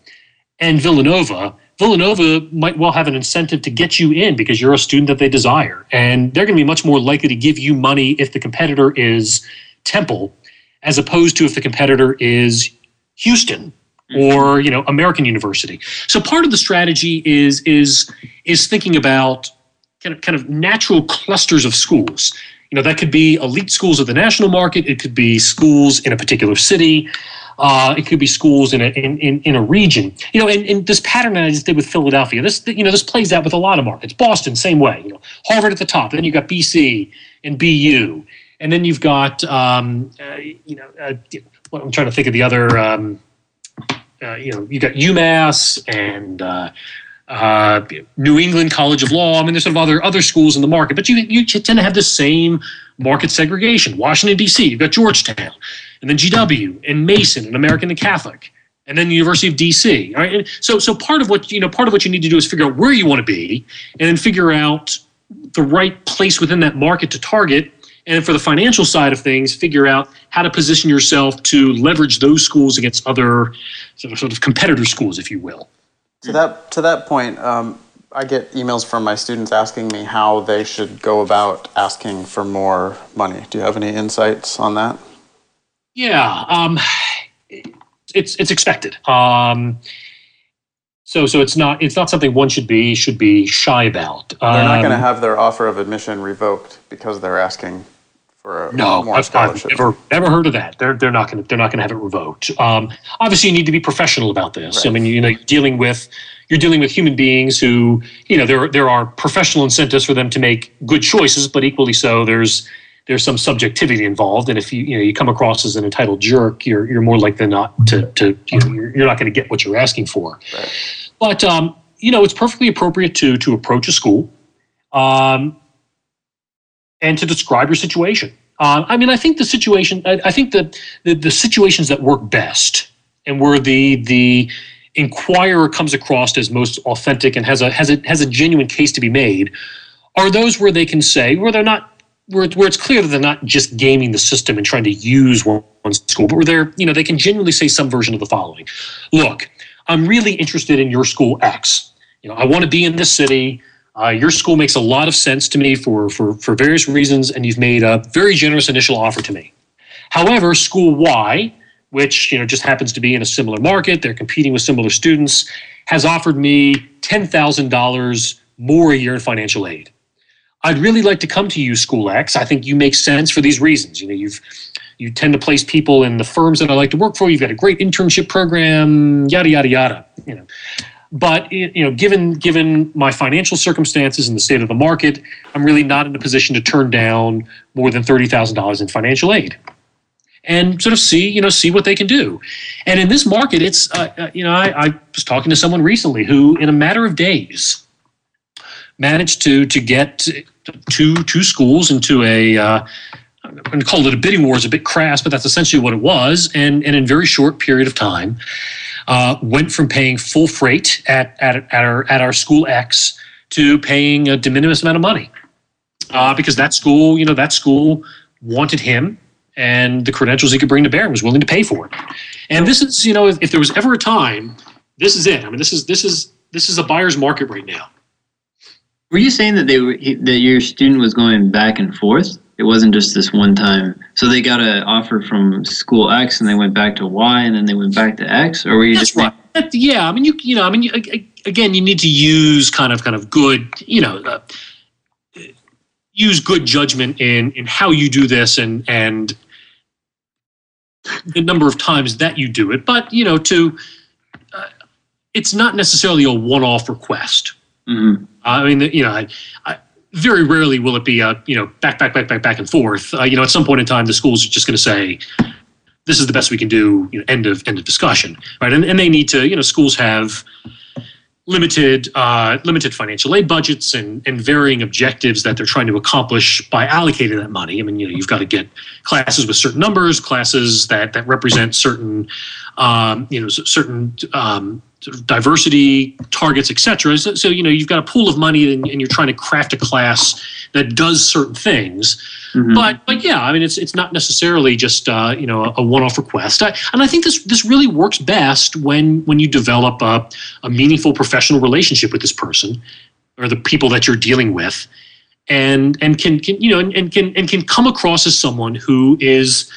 and Villanova, Villanova might well have an incentive to get you in because you're a student that they desire, and they're going to be much more likely to give you money if the competitor is Temple, as opposed to if the competitor is Houston or you know American University. So part of the strategy is is is thinking about kind of kind of natural clusters of schools. You know that could be elite schools of the national market. It could be schools in a particular city. Uh, it could be schools in a in, in, in a region. You know, and, and this pattern that I just did with Philadelphia. This you know this plays out with a lot of markets. Boston, same way. You know, Harvard at the top. Then you've got BC and BU, and then you've got um, uh, you know. Uh, I'm trying to think of the other. Um, you know, you got UMass and uh, uh, New England College of Law. I mean, there's sort of other other schools in the market, but you you tend to have the same market segregation. Washington D.C. You've got Georgetown, and then GW and Mason and American and Catholic, and then the University of D.C. Right, and so so part of what you know part of what you need to do is figure out where you want to be, and then figure out the right place within that market to target and for the financial side of things, figure out how to position yourself to leverage those schools against other sort of, sort of competitor schools, if you will. To that to that point, um, I get emails from my students asking me how they should go about asking for more money. Do you have any insights on that? Yeah, um, it's it's expected. Um, so so it's not it's not something one should be should be shy about. They're not going to um, have their offer of admission revoked because they're asking for a no, I've, I've never never heard of that. They're they're not going to they're not going to have it revoked. Um, obviously, you need to be professional about this. Right. I mean, you know, dealing with you're dealing with human beings who you know there there are professional incentives for them to make good choices, but equally so, there's there's some subjectivity involved, and if you you know you come across as an entitled jerk, you're you're more likely than not to to you know, you're, you're not going to get what you're asking for. Right. But um, you know, it's perfectly appropriate to to approach a school. Um, and to describe your situation. Uh, I mean, I think the situation. I, I think that the, the situations that work best and where the the inquirer comes across as most authentic and has a has a has a genuine case to be made are those where they can say where they're not where, where it's clear that they're not just gaming the system and trying to use one school, but where they're you know they can genuinely say some version of the following: Look, I'm really interested in your school X. You know, I want to be in this city. Uh, your school makes a lot of sense to me for, for, for various reasons, and you've made a very generous initial offer to me. However, school Y, which you know just happens to be in a similar market, they're competing with similar students, has offered me ten thousand dollars more a year in financial aid. I'd really like to come to you, School X. I think you make sense for these reasons. You know, you've you tend to place people in the firms that I like to work for. You've got a great internship program, yada yada yada. You know, but you know, given given my financial circumstances and the state of the market, I'm really not in a position to turn down more than thirty thousand dollars in financial aid, and sort of see you know see what they can do. And in this market, it's uh, uh, you know I, I was talking to someone recently who, in a matter of days, managed to to get two two schools into a uh, I'm going to call it a bidding war is a bit crass, but that's essentially what it was. And, and in a very short period of time, uh, went from paying full freight at, at, at, our, at our school X to paying a de minimis amount of money. Uh, because that school, you know, that school wanted him and the credentials he could bring to bear was willing to pay for it. And this is, you know, if, if there was ever a time, this is it. I mean, this is this is this is a buyer's market right now. Were you saying that they were that your student was going back and forth? It wasn't just this one time. So they got an offer from school X and they went back to Y and then they went back to X, or were you That's just right. That- yeah, I mean, you you know, I mean, you, again, you need to use kind of kind of good, you know, uh, use good judgment in in how you do this and and the number of times that you do it. But you know, to uh, it's not necessarily a one-off request. Mhm. I mean, you know, I, I, very rarely will it be a you know back, back, back, back, back and forth. Uh, you know, at some point in time, the schools are just going to say, "This is the best we can do." You know, end of end of discussion, right? And and they need to, you know, schools have limited uh, limited financial aid budgets and and varying objectives that they're trying to accomplish by allocating that money. I mean, you know, you've got to get classes with certain numbers, classes that that represent certain, um, you know, certain um, sort of diversity targets, et cetera. So, so, you know, you've got a pool of money and, and you're trying to craft a class that does certain things. Mhm. But but yeah, I mean, it's it's not necessarily just uh, you know a one-off request. I, and I think this this really works best when when you develop a, a meaningful professional relationship with this person or the people that you're dealing with, and and can, can you know and, and can and can come across as someone who is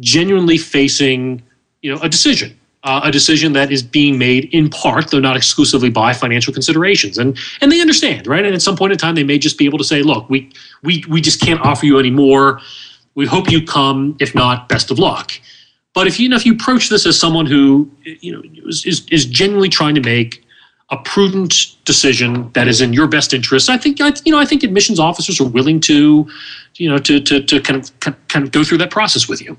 genuinely facing you know a decision uh, a decision that is being made in part though not exclusively by financial considerations and and they understand right and at some point in time they may just be able to say look we we we just can't offer you any more we hope you come if not best of luck but if you know if you approach this as someone who you know is is, is genuinely trying to make a prudent decision that is in your best interest. I think you know I think admissions officers are willing to, you know, to to, to kind of kind of go through that process with you.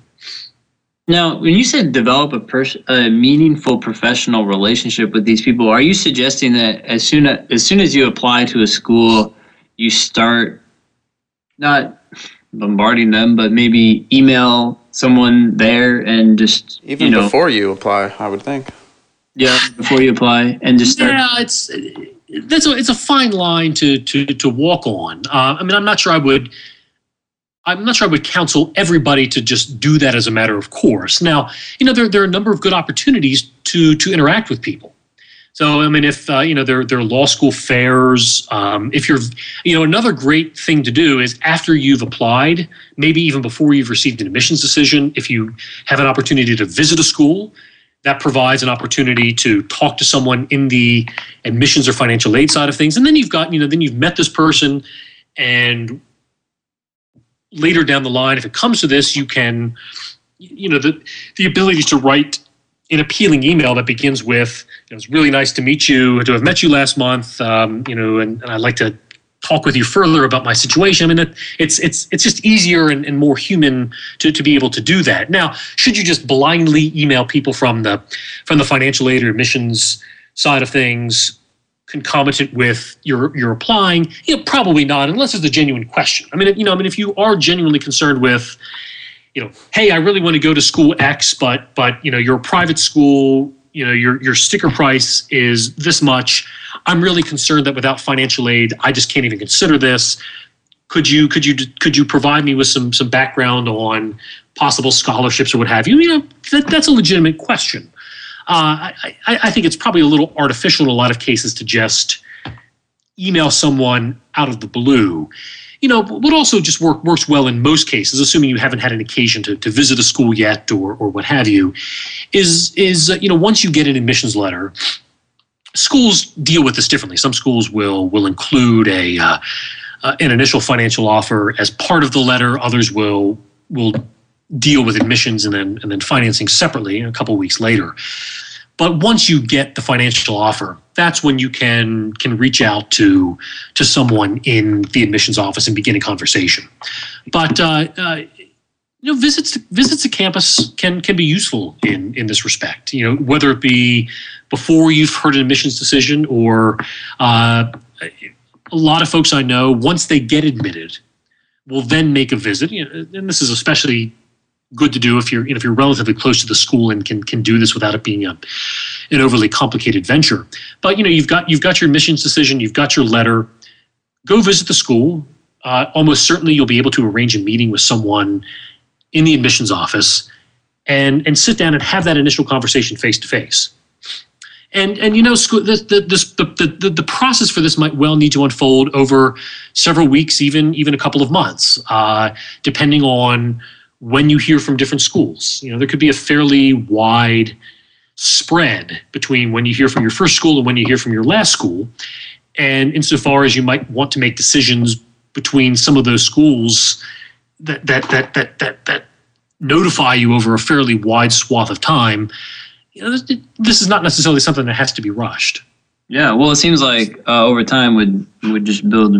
Now, when you said develop a pers- a meaningful professional relationship with these people, are you suggesting that as soon as, as soon as you apply to a school, you start not bombarding them, but maybe email someone there and just Even you know before you apply, I would think. yeah before you apply and just start Yeah, it's that's a it's a fine line to to to walk on. Uh, I mean, I'm not sure I would. I'm not sure I would counsel everybody to just do that as a matter of course. Now, you know, there, there are a number of good opportunities to to interact with people. So, I mean, if uh, you know, there there are law school fairs. Um, if you're, you know, another great thing to do is after you've applied, maybe even before you've received an admissions decision, if you have an opportunity to visit a school, that provides an opportunity to talk to someone in the admissions or financial aid side of things and then you've got you know then you've met this person and later down the line if it comes to this you can you know the the ability to write an appealing email that begins with you know, it's really nice to meet you. To have met you last month um, you know and, and i'd like to talk with you further about my situation. I mean it, it's it's it's just easier and, and more human to, to be able to do that. Now should you just blindly email people from the from the financial aid or admissions side of things concomitant with your your applying you know probably not unless it's a genuine question. I mean you know i mean if you are genuinely concerned with you know hey i really want to go to school x but but you know your private school you know your your sticker price is this much i'm really concerned that without financial aid i just can't even consider this. Could you could you could you provide me with some some background on possible scholarships or what have you? You know that, that's a legitimate question uh, I, I, think it's probably a little artificial in a lot of cases to just email someone out of the blue. You know, what also just work, works well in most cases, assuming you haven't had an occasion to, to visit a school yet or, or what have you, is is uh, you know once you get an admissions letter, schools deal with this differently. Some schools will will include a uh, uh, an initial financial offer as part of the letter. Others will will deal with admissions and then and then financing separately a couple weeks later. But once you get the financial offer, that's when you can can reach out to to someone in the admissions office and begin a conversation. But uh, uh, you know, visits to, visits to campus can can be useful in in this respect. You know, whether it be before you've heard an admissions decision or uh, a lot of folks I know once they get admitted will then make a visit. You know, and this is especially good to do if you're if you're relatively close to the school and can can do this without it being a an overly complicated venture. But you know you've got you've got your admissions decision, you've got your letter. Go visit the school. Uh, almost certainly you'll be able to arrange a meeting with someone in the admissions office and and sit down and have that initial conversation face to face. and and you know school the the, this, the the the process for this might well need to unfold over several weeks even even a couple of months uh, depending on when you hear from different schools you know there could be a fairly wide spread between when you hear from your first school and when you hear from your last school and insofar as you might want to make decisions between some of those schools that that that that that, that notify you over a fairly wide swath of time you know, this, is not necessarily something that has to be rushed. Yeah, well, it seems like uh, over time would would just build,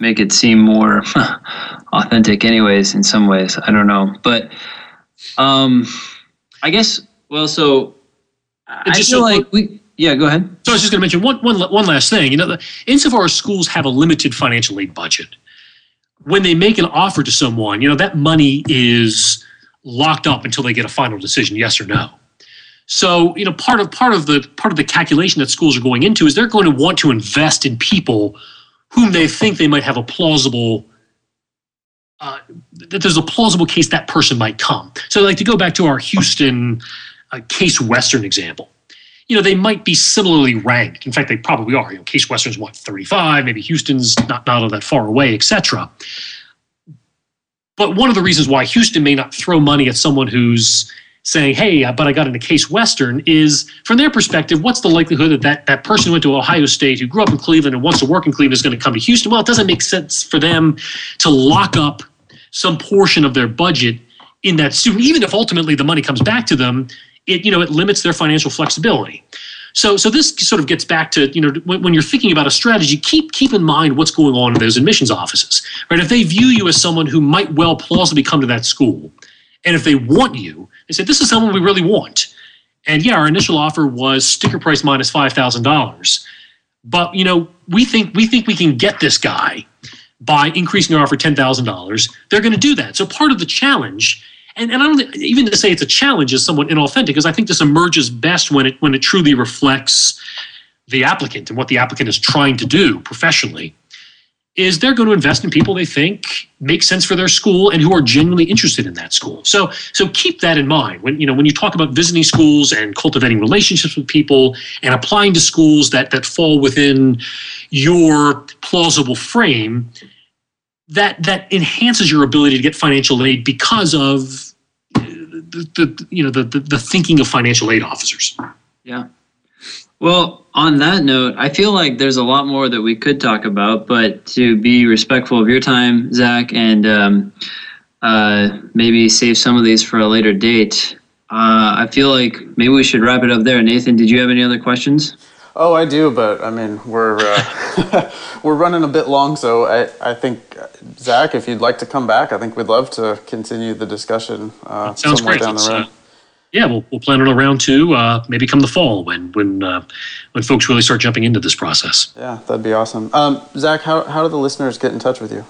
make it seem more authentic, anyways. In some ways, I don't know, but um, I guess. Well, so I feel so, like we. Yeah, go ahead. So I was just going to mention one, one, one last thing. You know, the, insofar as schools have a limited financial aid budget, when they make an offer to someone, you know that money is locked up until they get a final decision, yes or no. So, you know, part of part of the part of the calculation that schools are going into is they're going to want to invest in people whom they think they might have a plausible uh, that there's a plausible case that person might come. So, like to go back to our Houston uh, Case Western example, you know, they might be similarly ranked. In fact, they probably are. You know, Case Western's what 35, maybe Houston's not not all that far away, etc. But one of the reasons why Houston may not throw money at someone who's saying, hey, uh, but I got into Case Western is from their perspective, what's the likelihood that that, that person who went to Ohio State, who grew up in Cleveland and wants to work in Cleveland, is going to come to Houston? Well, it doesn't make sense for them to lock up some portion of their budget in that student, even if ultimately the money comes back to them. It you know it limits their financial flexibility. So, so this sort of gets back to you know when, when, you're thinking about a strategy, keep keep in mind what's going on in those admissions offices, right? If they view you as someone who might well plausibly come to that school, and if they want you, they said, this is someone we really want. And yeah, our initial offer was sticker price minus $5,000. But, you know, we think, we think we can get this guy by increasing our offer $10,000. They're going to do that. So part of the challenge, and, and I don't even to say it's a challenge is somewhat inauthentic because I think this emerges best when it, when it truly reflects the applicant and what the applicant is trying to do professionally is they're going to invest in people they think make sense for their school and who are genuinely interested in that school. So so keep that in mind when you know when you talk about visiting schools and cultivating relationships with people and applying to schools that that fall within your plausible frame that that enhances your ability to get financial aid because of uh, the, the you know the, the the thinking of financial aid officers. Yeah. Well, on that note, I feel like there's a lot more that we could talk about, but to be respectful of your time, Zach, and um, uh, maybe save some of these for a later date, uh, I feel like maybe we should wrap it up there. Nathan, did you have any other questions? Oh, I do, but I mean, we're uh, we're running a bit long, so I, I think Zach, if you'd like to come back, I think we'd love to continue the discussion. Uh, sounds great. Down the road. Yeah, we'll, we'll plan on a round two, uh, maybe come the fall when when uh, when folks really start jumping into this process. Yeah, that'd be awesome. Um, Zach, how, how do the listeners get in touch with you?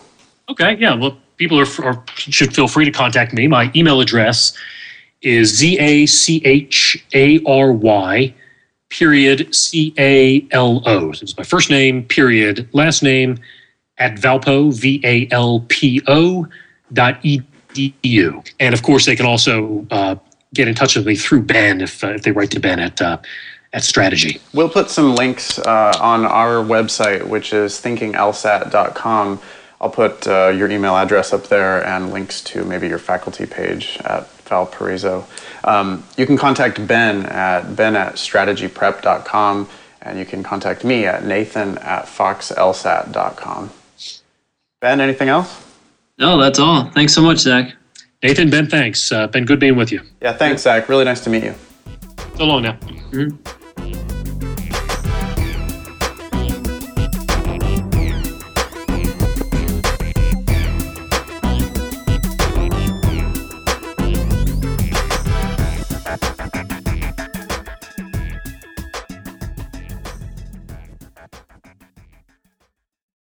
Okay, yeah, well, people are, are should feel free to contact me. My email address is z a c h a r y period c a l o. So it's my first name period last name at Valpo v a l p o dot edu. And of course, they can also uh, get in touch with me through Ben if, uh, if they write to Ben at uh, at Strategy. We'll put some links uh, on our website, which is thinkinglsat.com. I'll put uh, your email address up there and links to maybe your faculty page at Valparaiso. Um, you can contact Ben at ben at strategyprep.com, and you can contact me at nathan at foxlsat.com. Ben, anything else? No, that's all. Thanks so much, Zach. Nathan, Ben, thanks. Uh, been good being with you. Yeah, thanks, Zach. Really nice to meet you. So long now. Mm-hmm.